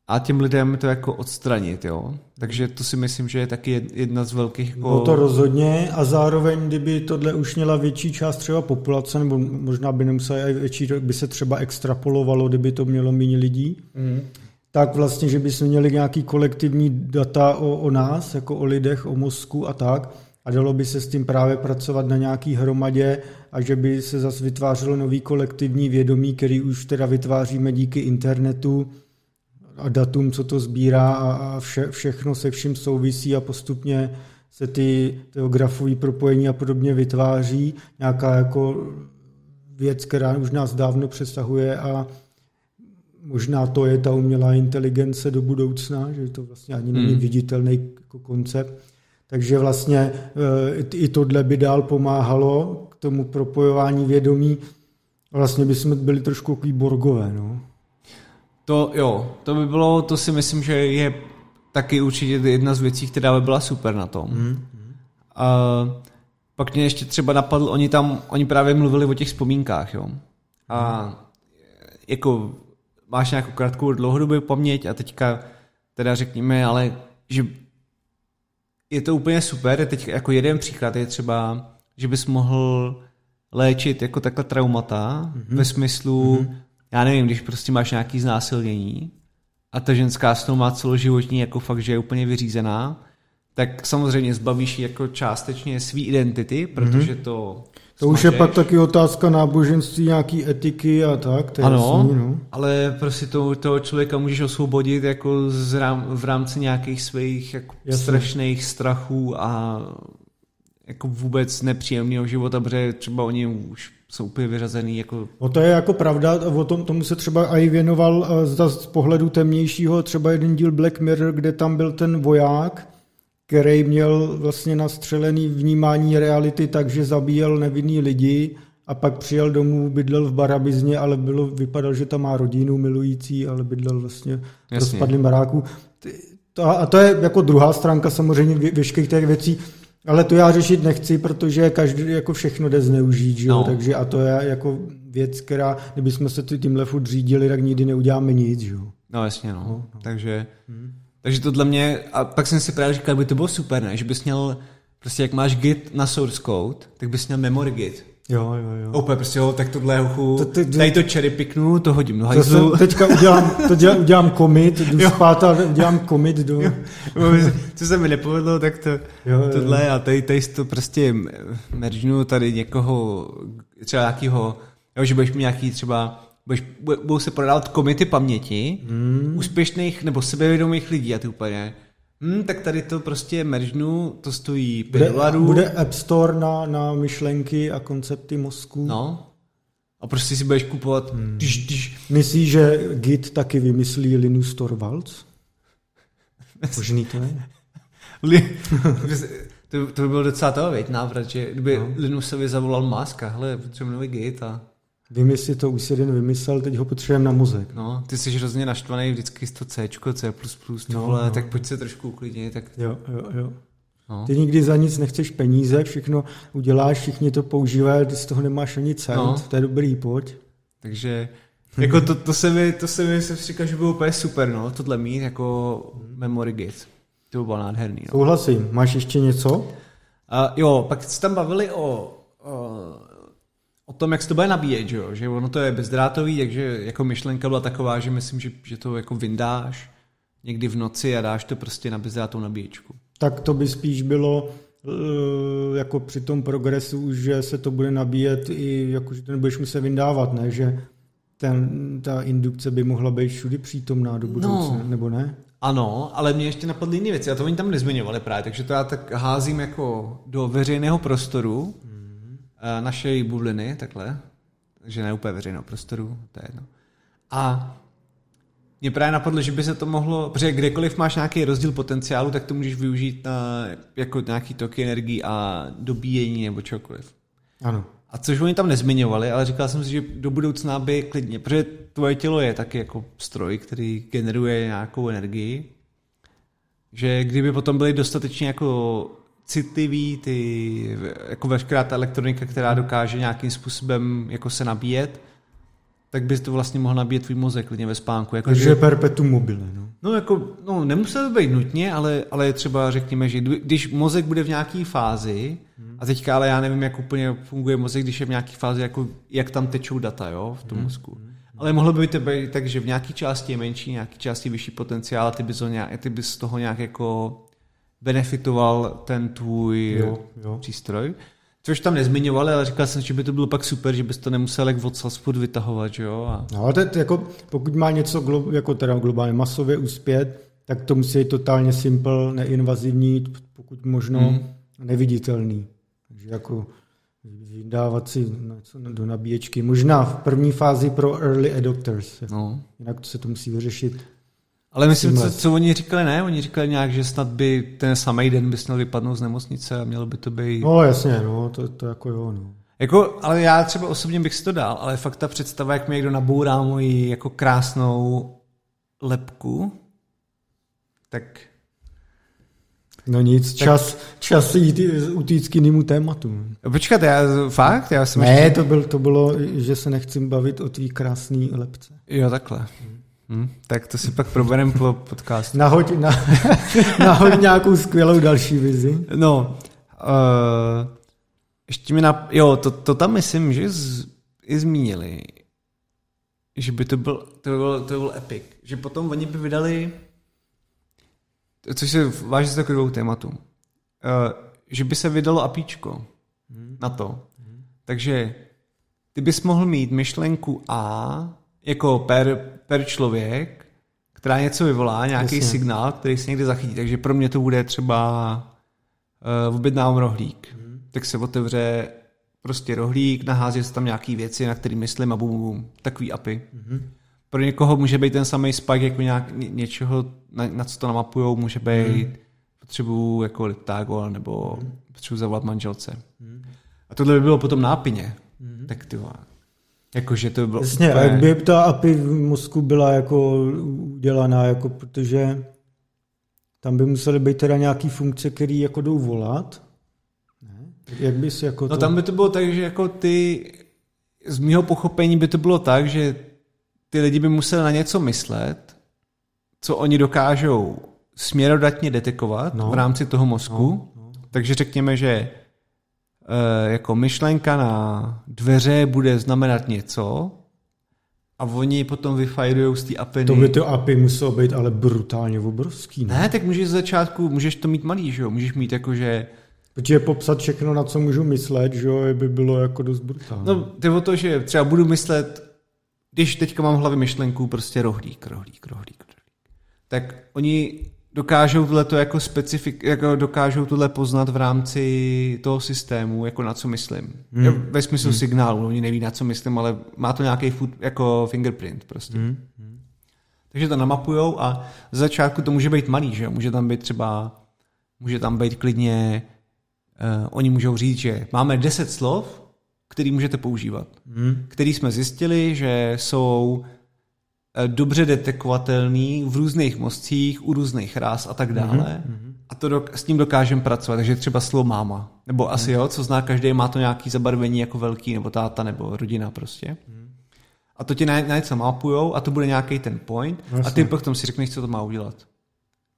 a těm lidem to jako odstranit, jo. Takže to si myslím, že je taky jedna z velkých... Jako... No to rozhodně a zároveň, kdyby tohle už měla větší část třeba populace, nebo možná by nemusela i větší, by se třeba extrapolovalo, kdyby to mělo méně lidí, mm. tak vlastně, že by jsme měli nějaký kolektivní data o, o nás, jako o lidech, o mozku a tak, a dalo by se s tím právě pracovat na nějaký hromadě a že by se zase vytvářelo nový kolektivní vědomí, který už teda vytváříme díky internetu, a datum, co to sbírá a vše, všechno se vším souvisí a postupně se ty, ty grafové propojení a podobně vytváří. Nějaká jako věc, která už nás dávno přesahuje a možná to je ta umělá inteligence do budoucna, že to vlastně ani není hmm. viditelný jako koncept. Takže vlastně e, i tohle by dál pomáhalo k tomu propojování vědomí. Vlastně bychom byli trošku takový borgové. No. To jo, to by bylo, to si myslím, že je taky určitě jedna z věcí, která by byla super na tom. Mm. A pak mě ještě třeba napadl, oni tam, oni právě mluvili o těch vzpomínkách, jo. A jako máš nějakou krátkou dlouhodobou paměť a teďka teda řekněme, ale že je to úplně super, teď jako jeden příklad je třeba, že bys mohl léčit jako takhle traumata mm-hmm. ve smyslu, mm-hmm já nevím, když prostě máš nějaký znásilnění a ta ženská s tou má celoživotní jako fakt, že je úplně vyřízená, tak samozřejmě zbavíš jako částečně svý identity, protože to to už je pak taky otázka náboženství, nějaký etiky a tak. To ano, jasný, no. ale prostě to, toho člověka můžeš osvobodit jako z rám, v rámci nějakých svých jako strašných strachů a jako vůbec nepříjemného života, protože třeba oni už jsou úplně vyřazený. Jako... O to je jako pravda, o tom tomu se třeba i věnoval eh, z pohledu temnějšího třeba jeden díl Black Mirror, kde tam byl ten voják, který měl vlastně nastřelený vnímání reality tak, že zabíjel nevinný lidi a pak přijel domů, bydlel v barabizně, ale bylo, vypadal, že tam má rodinu milující, ale bydlel vlastně v rozpadlém baráku. A to je jako druhá stránka samozřejmě veškerých těch věcí. Ale to já řešit nechci, protože každý jako všechno jde zneužít, že jo? No. Takže a to je jako věc, která, kdybychom se tímhle furt řídili, tak nikdy neuděláme nic, že jo? No jasně, no. no, no. Takže, hmm. takže to dla mě, a pak jsem si právě říkal, by to bylo super, ne? Že bys měl, prostě jak máš git na source code, tak bys měl memory git. Jo, jo, jo. Úplně prostě, jo, tak tohle huchu, to, ty, tady to cherry piknu, to hodím do hajzlu. To teďka udělám, to dělám, udělám commit, jdu jo. spát a udělám commit do... Jo. Co se mi nepovedlo, tak to, jo, tohle jo. a tady, tady to prostě meržnu tady někoho, třeba nějakýho, jo, že budeš mít nějaký třeba, budeš, budou se prodávat komity paměti hmm. úspěšných nebo sebevědomých lidí a ty úplně, Hmm, tak tady to prostě meržnu, to stojí 5 bude, dolarů. Bude App Store na, na myšlenky a koncepty mozku. No. A prostě si budeš kupovat... Hmm. Myslíš, že Git taky vymyslí Linus Torvalds? Možný to je? to, to by byl docela toho, věď, návrat, že kdyby no. Linusovi zavolal Máska, hele, potřebujeme nový Git a Vymysli to, už si jeden vymyslel, teď ho potřebujeme na mozek. No, ty jsi hrozně naštvaný vždycky z to C, C++, tohle, no, no. tak pojď se trošku uklidnit. Tak... Jo, jo, jo. No. Ty nikdy za nic nechceš peníze, všechno uděláš, všichni to používají, ty z toho nemáš ani cent, no. to je dobrý, pojď. Takže jako to, to, se mi, to se mi se říká, že bylo úplně super, no, tohle mít jako memory git. To bylo nádherný. No. Souhlasím. Máš ještě něco? Uh, jo, pak se tam bavili o, o o tom, jak se to bude nabíjet, že, jo? že ono to je bezdrátový, takže jako myšlenka byla taková, že myslím, že, že to jako vyndáš někdy v noci a dáš to prostě na bezdrátovou nabíječku. Tak to by spíš bylo eh, jako při tom progresu, že se to bude nabíjet i, jako, že to nebudeš muset vyndávat, ne? že ten, ta indukce by mohla být všudy přítomná do budoucna, no, nebo ne? Ano, ale mě ještě napadly jiné věci a to oni tam nezmiňovali právě, takže to já tak házím jako do veřejného prostoru, hmm naší bubliny, takhle, takže ne úplně veřejného prostoru, to je jedno. A Mě právě napadlo, že by se to mohlo, protože kdekoliv máš nějaký rozdíl potenciálu, tak to můžeš využít na jako nějaký toky energii a dobíjení nebo čokoliv. Ano. A což oni tam nezmiňovali, ale říkal jsem si, že do budoucna by klidně, protože tvoje tělo je taky jako stroj, který generuje nějakou energii, že kdyby potom byly dostatečně jako citlivý, ty, jako veškerá ta elektronika, která dokáže nějakým způsobem jako se nabíjet, tak bys to vlastně mohl nabíjet tvůj mozek klidně ve spánku. Jako, Takže že, perpetuum mobile, no. No, jako, no, nemusel to být nutně, ale, ale třeba řekněme, že když mozek bude v nějaké fázi, hmm. a teďka ale já nevím, jak úplně funguje mozek, když je v nějaké fázi, jako, jak tam tečou data jo, v tom hmm. mozku. Hmm. Ale mohlo by to být tak, že v nějaké části je menší, nějaké části vyšší potenciál a ty bys, nějak, ty bys z toho nějak jako benefitoval ten tvůj jo, jo. přístroj. Což tam nezmiňovali, ale říkal jsem, že by to bylo pak super, že bys to nemusel jak od spod vytahovat, že jo? A... No, ale to, jako, pokud má něco glo, jako teda globálně masově uspět, tak to musí být totálně simple, neinvazivní, pokud možno mm. neviditelný. Takže jako vydávat si něco do nabíječky. Možná v první fázi pro early adopters. No. Jinak to se to musí vyřešit ale myslím, co, co oni říkali, ne? Oni říkali nějak, že snad by ten samý den bys měl vypadnout z nemocnice a mělo by to být... No jasně, no, to, to jako jo, no. Jako, ale já třeba osobně bych si to dal, ale fakt ta představa, jak mi někdo nabourá moji jako krásnou lepku, tak... No nic, tak... čas, čas jít utíct k jinému tématu. Počkat, já fakt? Já jsem ne, ještě... to, byl, to bylo, že se nechci bavit o tvý krásný lepce. Jo, takhle. Hmm. Hmm, tak to si pak probereme po podcastu. Nahoď, na, nahoď nějakou skvělou další vizi. No, uh, ještě mi na... Jo, to, to tam myslím, že z, i zmínili, že by to byl, to by byl, to by byl epic. Že potom oni by vydali, což se váží z takových dvou tématů, uh, že by se vydalo apíčko hmm. na to. Hmm. Takže ty bys mohl mít myšlenku A jako per, per člověk, která něco vyvolá, nějaký Jasně. signál, který se někde zachytí. Takže pro mě to bude třeba uh, objednám rohlík. Hmm. Tak se otevře prostě rohlík, nahází se tam nějaký věci, na které myslím a bum, bum, takový apy. Hmm. Pro někoho může být ten samý spike jako nějak, ně, něčeho, na, na co to namapujou, může být hmm. potřebuju jako Liptagol nebo hmm. potřebuji zavolat manželce. Hmm. A tohle by bylo potom nápině. Hmm. Tak ty Jakože to bylo Jasně, úplně... jak by ta API v mozku byla jako udělaná, jako protože tam by musely být teda nějaký funkce, které jako jdou volat. Ne? Jak bys jako No to... tam by to bylo tak, že jako ty, z mého pochopení by to bylo tak, že ty lidi by museli na něco myslet, co oni dokážou směrodatně detekovat no. v rámci toho mozku. No, no. Takže řekněme, že jako myšlenka na dveře bude znamenat něco a oni potom vyfajrujou z té API. To by to API muselo být ale brutálně obrovský. Ne, ne tak můžeš z začátku, můžeš to mít malý, že jo? Můžeš mít jako, že Protože popsat všechno, na co můžu myslet, že jo, by bylo jako dost brutální. No, ty o to, že třeba budu myslet, když teďka mám v hlavě myšlenku prostě rohlík, rohlík, rohlík, rohlík. Tak oni dokážou tohle to jako specifik, jako dokážou tohle poznat v rámci toho systému, jako na co myslím. Hmm. Ve smyslu hmm. signálu, oni neví na co myslím, ale má to nějaký food, jako fingerprint prostě. Hmm. Takže to namapujou a z začátku to může být malý, že Může tam být třeba, může tam být klidně, uh, oni můžou říct, že máme 10 slov, který můžete používat. Hmm. Který jsme zjistili, že jsou dobře detekovatelný v různých mozcích, u různých ras a tak mhm, dále. Mm-hmm. A to dok- s tím dokážeme pracovat. Takže třeba slovo máma. Nebo asi mm. jo, co zná každý, má to nějaký zabarvení jako velký, nebo táta, nebo rodina prostě. Mm. A to ti na, na něco mapujou a to bude nějaký ten point. Vlastně. A ty potom si řekneš, co to má udělat.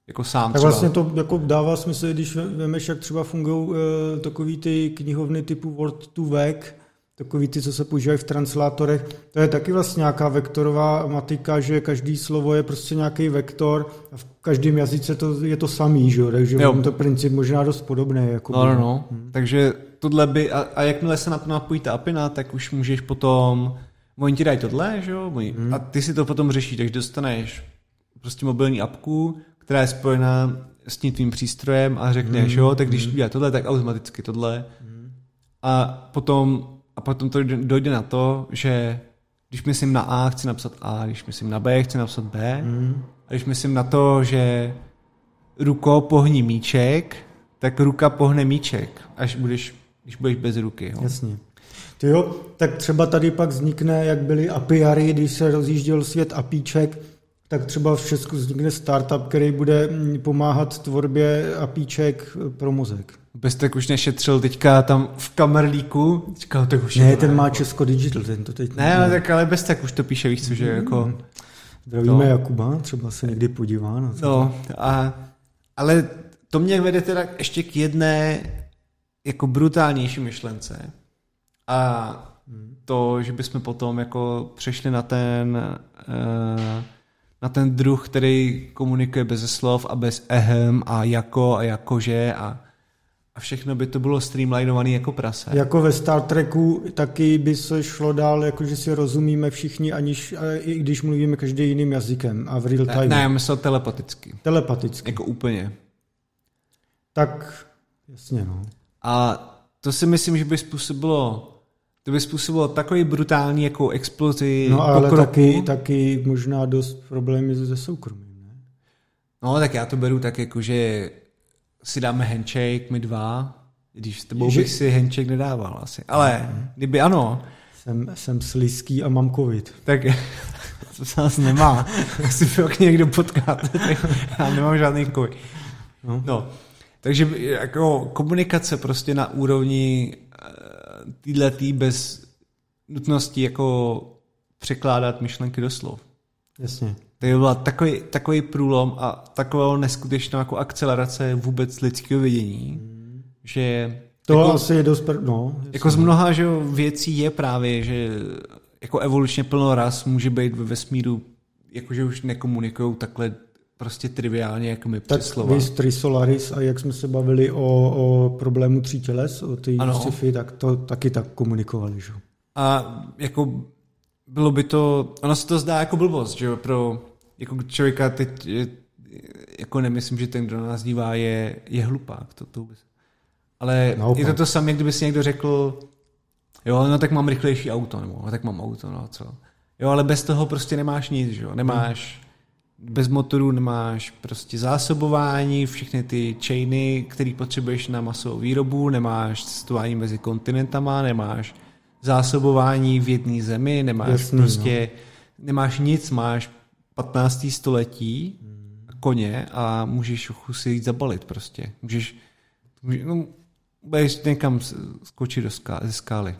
Jako sám tak třeba. vlastně to jako dává smysl, když vemeš, jak třeba fungují uh, takový ty knihovny typu Word to Vec, takový ty, co se používají v translátorech, to je taky vlastně nějaká vektorová matika, že každý slovo je prostě nějaký vektor a v každém jazyce to je to samý, že? takže jo. to princip možná dost podobný. Jako no, no, no. Hmm. Takže tohle by, a, a jakmile se na to napojí ta apina, tak už můžeš potom, oni ti dají tohle, že jo, hmm. a ty si to potom řešíš, takže dostaneš prostě mobilní apku, která je spojená s tím tvým přístrojem a řekneš, hmm. jo, tak když hmm. udělá tohle, tak automaticky tohle. Hmm. A potom a potom to dojde na to, že když myslím na A, chci napsat A, když myslím na B, chci napsat B. Mm. A když myslím na to, že ruko pohní míček, tak ruka pohne míček, až budeš, když budeš bez ruky. Jo. Jasně. Ty jo, tak třeba tady pak vznikne, jak byly API, když se rozjížděl svět APIček, tak třeba v Česku vznikne startup, který bude mm, pomáhat tvorbě APIček pro mozek. Bez tak už nešetřil teďka tam v kamerlíku. Říkal, tak už ne, ten má Česko Digital, ten to teď Ne, ale tak ale bez tak už to píše, víš co, že jako... Mm. Zdravíme to... Jakuba, třeba se někdy podívá. Na no, a, ale to mě vede teda ještě k jedné jako brutálnější myšlence. A to, že bychom potom jako přešli na ten uh, na ten druh, který komunikuje bez slov a bez ehem a jako a jakože a, a všechno by to bylo streamlinované jako prase. Jako ve Star Treku taky by se šlo dál, jakože si rozumíme všichni, aniž, i když mluvíme každý jiným jazykem a v real time. Ne, ne já myslel telepaticky. Telepaticky. Jako úplně. Tak, jasně no. A to si myslím, že by způsobilo to by způsobilo takový brutální jako explozi No ale pokroku. taky, taky možná dost problémy se soukromím, ne? No tak já to beru tak jako, že si dáme handshake, my dva, když s tebou že... bych si handshake nedával asi. Ale mm. kdyby ano... Jsem, jsem slizký a mám covid. Tak to se nás nemá. si fakt někdo potkat. já nemám žádný covid. No. no. Takže jako komunikace prostě na úrovni týhle tý bez nutnosti jako překládat myšlenky do slov. Jasně. To by byla takový, takový průlom a taková neskutečná jako akcelerace vůbec lidského vidění, hmm. že to jako, asi je dost... Pr- no, jako z mnoha že věcí je právě, že jako evolučně plno raz může být ve vesmíru, jakože už nekomunikují takhle prostě triviálně, jako my tak slova. Tak Trisolaris a jak jsme se bavili o, o problému tří těles, o té sci tak to taky tak komunikovali, že? A jako bylo by to, ono se to zdá jako blbost, že pro jako člověka teď, jako nemyslím, že ten, kdo nás dívá, je, je hlupák, to, to vůbec. Ale Naopak. je to to samé, kdyby si někdo řekl, jo, no tak mám rychlejší auto, nebo no, tak mám auto, no co. Jo, ale bez toho prostě nemáš nic, že jo, nemáš, hmm bez motoru nemáš prostě zásobování, všechny ty chainy, které potřebuješ na masovou výrobu, nemáš cestování mezi kontinentama, nemáš zásobování v jedné zemi, nemáš Jasný, prostě, no. nemáš nic, máš 15. století koně a můžeš si jít zabalit prostě. Můžeš, můžeš no, budeš někam skočit do ská, ze skály.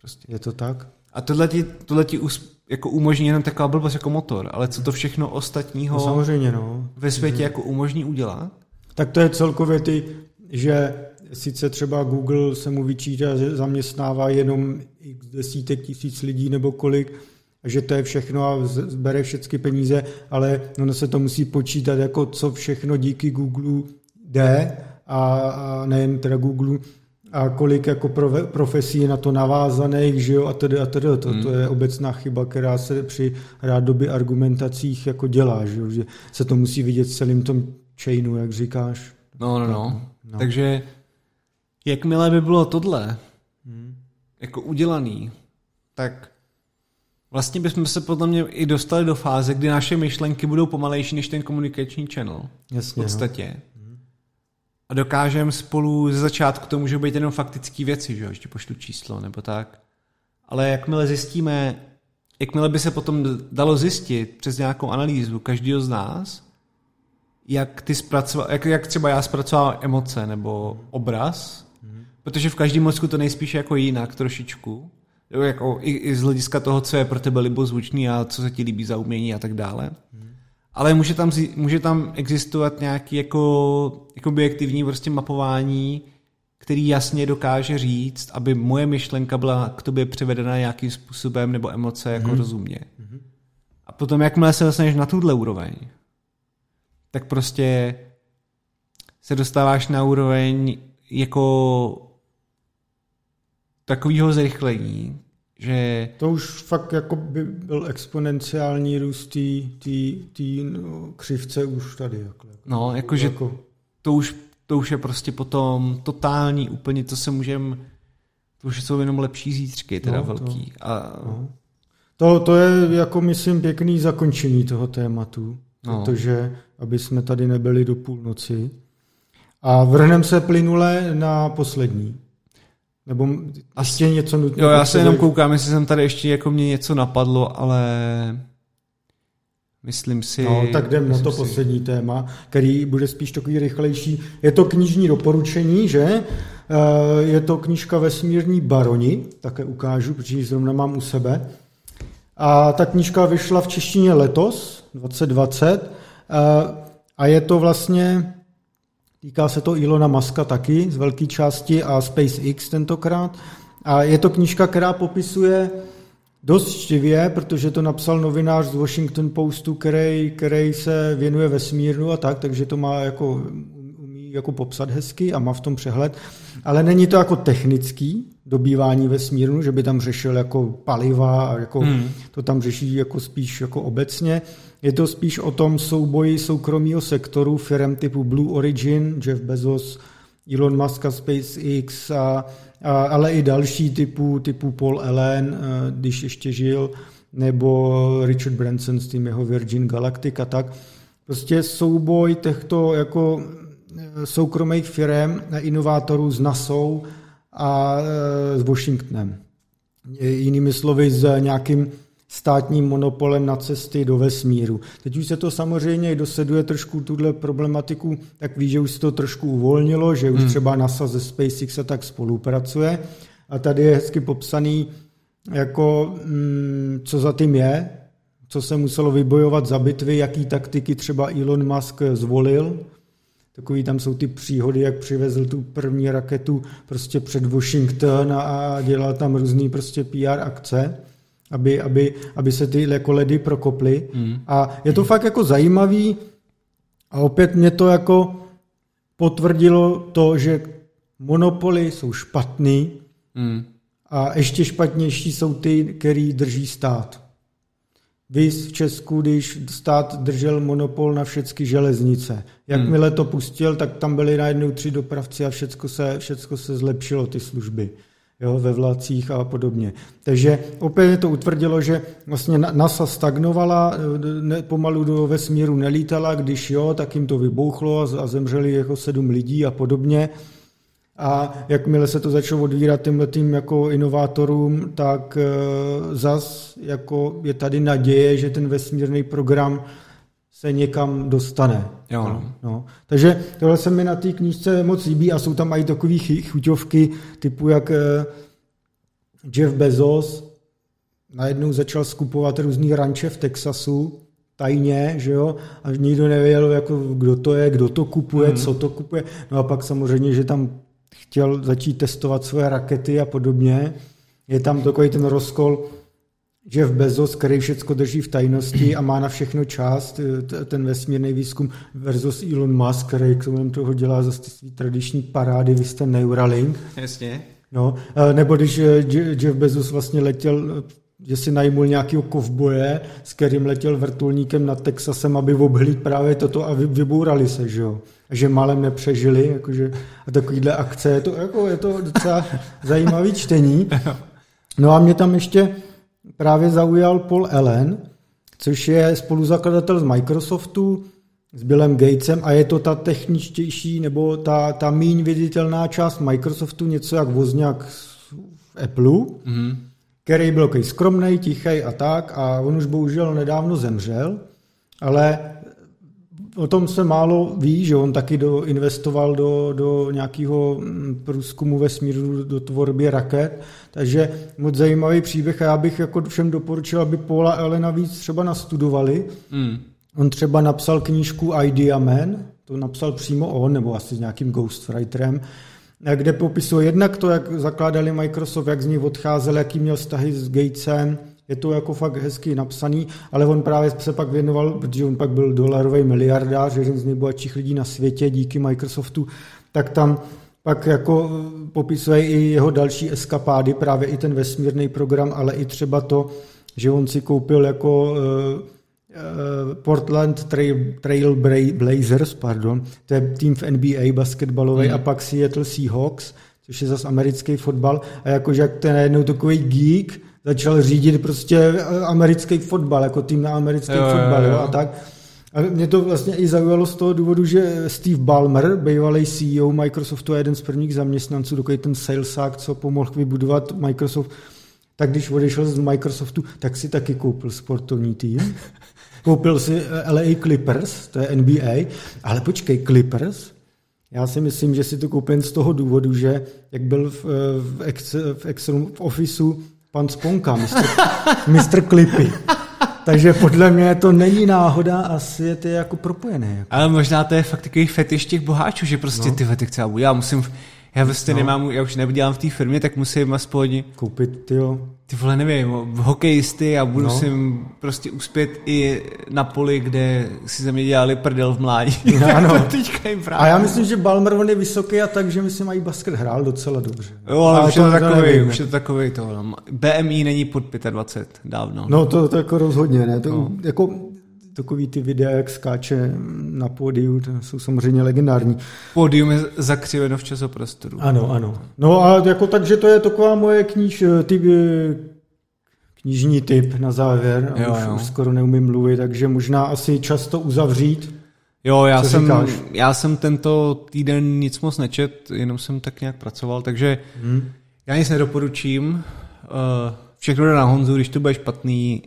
Prostě. Je to tak? A tohle ti, tohle ti us, jako umožní jenom taková blbost jako motor, ale co to všechno ostatního no, samozřejmě, no. ve světě jako umožní udělat? Tak to je celkově ty, že sice třeba Google se mu vyčítá, že zaměstnává jenom x desítek tisíc lidí nebo kolik, že to je všechno a zbere všechny peníze, ale ono se to musí počítat jako co všechno díky Google jde a, a nejen teda Google, a kolik jako profesí je na to navázaných, že jo, a tedy a tedy. To, hmm. to je obecná chyba, která se při rádoby argumentacích jako dělá, že jo, že se to musí vidět celým tom chainu, jak říkáš. No, no, no. no. Takže jakmile by bylo tohle hmm. jako udělaný, tak vlastně bychom se podle mě i dostali do fáze, kdy naše myšlenky budou pomalejší než ten komunikační channel. Jasně, v podstatě. No a dokážeme spolu ze začátku, to může být jenom faktické věci, že jo, ještě pošlu číslo nebo tak. Ale jakmile zjistíme, jakmile by se potom dalo zjistit přes nějakou analýzu každého z nás, jak, ty zpracova, jak, jak třeba já zpracovám emoce nebo obraz, hmm. protože v každém mozku to nejspíš jako jinak trošičku, jako i, i z hlediska toho, co je pro tebe libozvučný a co se ti líbí za umění a tak dále. Hmm ale může tam, může tam existovat nějaký jako, jako objektivní prostě mapování, který jasně dokáže říct, aby moje myšlenka byla k tobě převedena nějakým způsobem nebo emoce jako mm-hmm. rozumně. Mm-hmm. A potom, jakmile se dostaneš na tuhle úroveň, tak prostě se dostáváš na úroveň jako takového zrychlení, že... To už fakt jako by byl exponenciální růst té no, křivce už tady. Jako, no, jakože jako... to, už, to už je prostě potom totální úplně, to se můžeme, to už jsou jenom lepší zítřky, teda no, velký. To, A... No. To, to je, jako myslím, pěkný zakončení toho tématu, no. protože aby jsme tady nebyli do půlnoci. A vrhneme se plynule na poslední. Nebo ještě něco nutně. Jo, já se jenom koukám, jestli jsem tady ještě jako mě něco napadlo, ale myslím si... No, tak jdem na to si... poslední téma, který bude spíš takový rychlejší. Je to knižní doporučení, že? Eh, je to knížka Vesmírní baroni, také ukážu, protože ji zrovna mám u sebe. A ta knížka vyšla v češtině letos, 2020, eh, a je to vlastně Týká se to Ilona Maska taky z velké části a SpaceX tentokrát. A je to knížka, která popisuje dost štivě, protože to napsal novinář z Washington Postu, který, který se věnuje vesmírnu a tak, takže to má jako umí jako popsat hezky a má v tom přehled, ale není to jako technický dobývání vesmírnu, že by tam řešil jako paliva a jako hmm. to tam řeší jako spíš jako obecně. Je to spíš o tom souboji soukromého sektoru firm typu Blue Origin, Jeff Bezos, Elon Musk a SpaceX, a, a, ale i další typu, typu Paul Allen, eh, když ještě žil, nebo Richard Branson s tím jeho Virgin Galactic a tak. Prostě souboj těchto jako eh, soukromých firm a inovátorů s NASA a eh, s Washingtonem. Jinými slovy s nějakým státním monopolem na cesty do vesmíru. Teď už se to samozřejmě doseduje trošku tuhle problematiku, tak ví, že už se to trošku uvolnilo, že už hmm. třeba NASA ze SpaceX a tak spolupracuje. A tady je hezky popsaný, jako, mm, co za tím je, co se muselo vybojovat za bitvy, jaký taktiky třeba Elon Musk zvolil. Takový tam jsou ty příhody, jak přivezl tu první raketu prostě před Washington a dělal tam různý prostě PR akce aby, aby, aby se ty jako ledy prokoply. Mm. A je to fakt jako zajímavý a opět mě to jako potvrdilo to, že monopoly jsou špatný mm. a ještě špatnější jsou ty, který drží stát. Vy v Česku, když stát držel monopol na všechny železnice. Jakmile to pustil, tak tam byly najednou tři dopravci a všechno se, všecko se zlepšilo, ty služby jo, ve vlacích a podobně. Takže opět to utvrdilo, že vlastně NASA stagnovala, ne, pomalu do vesmíru nelítala, když jo, tak jim to vybouchlo a, a zemřeli jako sedm lidí a podobně. A jakmile se to začalo odvírat tím jako inovátorům, tak e, zas jako je tady naděje, že ten vesmírný program se někam dostane. Jo, no. No. Takže tohle se mi na té knížce moc líbí a jsou tam i takové chuťovky typu jak eh, Jeff Bezos najednou začal skupovat různý ranče v Texasu, tajně, že jo, a nikdo nevěděl, jako, kdo to je, kdo to kupuje, mm. co to kupuje. No a pak samozřejmě, že tam chtěl začít testovat svoje rakety a podobně. Je tam takový ten rozkol, Jeff Bezos, který všechno drží v tajnosti a má na všechno část, eh, ten vesmírný výzkum, versus Elon Musk, který k tomu toho dělá zase ty svý tradiční parády, vy jste Neuralink. Jasně. No, eh, nebo když eh, Jeff Bezos vlastně letěl, že si najmul nějakého kovboje, s kterým letěl vrtulníkem nad Texasem, aby obhlíd právě toto a vybourali se, že jo. A že málem nepřežili, jakože, a takovýhle akce, je to, jako, je to docela zajímavý čtení. No a mě tam ještě právě zaujal Paul Allen, což je spoluzakladatel z Microsoftu, s Billem Gatesem a je to ta techničtější nebo ta, ta méně viditelná část Microsoftu, něco jak vozňák v Apple, mm-hmm. který byl takový skromný, tichý a tak a on už bohužel nedávno zemřel, ale o tom se málo ví, že on taky do, investoval do, do nějakého mm, průzkumu vesmíru, do tvorby raket, takže moc zajímavý příběh a já bych jako všem doporučil, aby Paula Elena víc třeba nastudovali. Mm. On třeba napsal knížku Idea Man, to napsal přímo on, nebo asi s nějakým ghostwriterem, kde popisuje jednak to, jak zakládali Microsoft, jak z ní odcházel, jaký měl vztahy s Gatesem, je to jako fakt hezky napsaný, ale on právě se pak věnoval, protože on pak byl dolarový miliardář, jeden z nejbohatších lidí na světě díky Microsoftu, tak tam pak jako popisuje i jeho další eskapády, právě i ten vesmírný program, ale i třeba to, že on si koupil jako uh, Portland Trail, Trail Blazers, pardon, to je tým v NBA basketbalový, mm. a pak Seattle Seahawks, což je zase americký fotbal, a jakože jak ten najednou takový geek, začal řídit prostě americký fotbal, jako tým na americký jo, fotbal jo, jo. a tak. A mě to vlastně i zaujalo z toho důvodu, že Steve Ballmer, bývalý CEO Microsoftu a jeden z prvních zaměstnanců, takový ten salesák, co pomohl vybudovat Microsoft, tak když odešel z Microsoftu, tak si taky koupil sportovní tým. Koupil si eh, LA Clippers, to je NBA, ale počkej, Clippers, já si myslím, že si to koupil z toho důvodu, že jak byl v, eh, v, Excel, v Excelu, v Officeu pan Sponka, Mr. Mr. Clippy. Takže podle mě to není náhoda a svět je jako propojený. Jako. Ale možná to je fakt takový fetiš těch boháčů, že prostě no. ty chci, já musím já vlastně no. nemám, já už nevydělám v té firmě, tak musím aspoň koupit, tyjo. Ty vole, nevím, hokejisty a budu no. si prostě uspět i na poli, kde si ze mě dělali prdel v mládí. Ano. teďka jim právě. A já myslím, že Balmer on je vysoký a tak, že myslím, mají basket hrál docela dobře. Jo, ale, ale už, to je takový, nevím, už je to takový to. No. BMI není pod 25 dávno. No to, to jako rozhodně, ne. To, no. jako takový ty videa, jak skáče na pódiu, to jsou samozřejmě legendární. Pódium je zakřiveno v časoprostoru. Ano, ano. No a jako takže to je taková moje kníž, ty, knižní typ na závěr. Jo, už, jo. už skoro neumím mluvit, takže možná asi často uzavřít. Jo, já jsem, já jsem tento týden nic moc nečet, jenom jsem tak nějak pracoval, takže hmm. já nic nedoporučím. Eh, všechno jde na Honzu, když to bude špatný,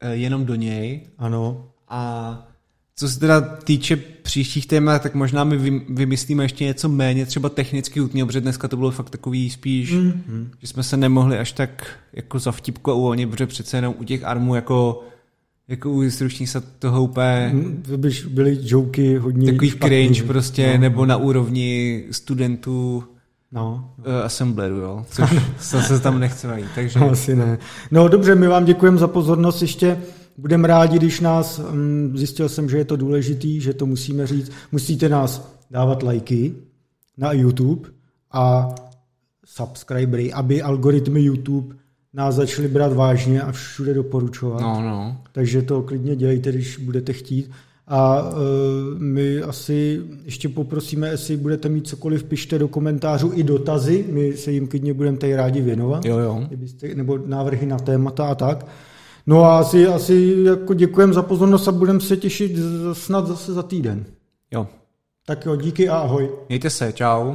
eh, jenom do něj. Ano. A co se teda týče příštích témat, tak možná my vymyslíme ještě něco méně třeba technicky utního, protože dneska to bylo fakt takový spíš, mm. že jsme se nemohli až tak jako za vtipku a uvolnit, protože přece jenom u těch armů jako jako u stručných se toho úplně... Mm, byš byly joky hodně Takový špatný. cringe prostě, no, nebo na úrovni studentů No. Uh, assembleru, jo, což se tam nechce najít, takže... No, asi ne. No dobře, my vám děkujeme za pozornost ještě. Budeme rádi, když nás, mm, zjistil jsem, že je to důležitý, že to musíme říct, musíte nás dávat lajky na YouTube a subscribery, aby algoritmy YouTube nás začaly brát vážně a všude doporučovat. No, no. Takže to klidně dělejte, když budete chtít. A uh, my asi ještě poprosíme, jestli budete mít cokoliv, pište do komentářů i dotazy, my se jim klidně budeme tady rádi věnovat. Jo, jo. Nebo návrhy na témata a tak. No a asi, asi jako děkujem za pozornost a budeme se těšit snad zase za týden. Jo. Tak jo, díky a ahoj. Mějte se, čau.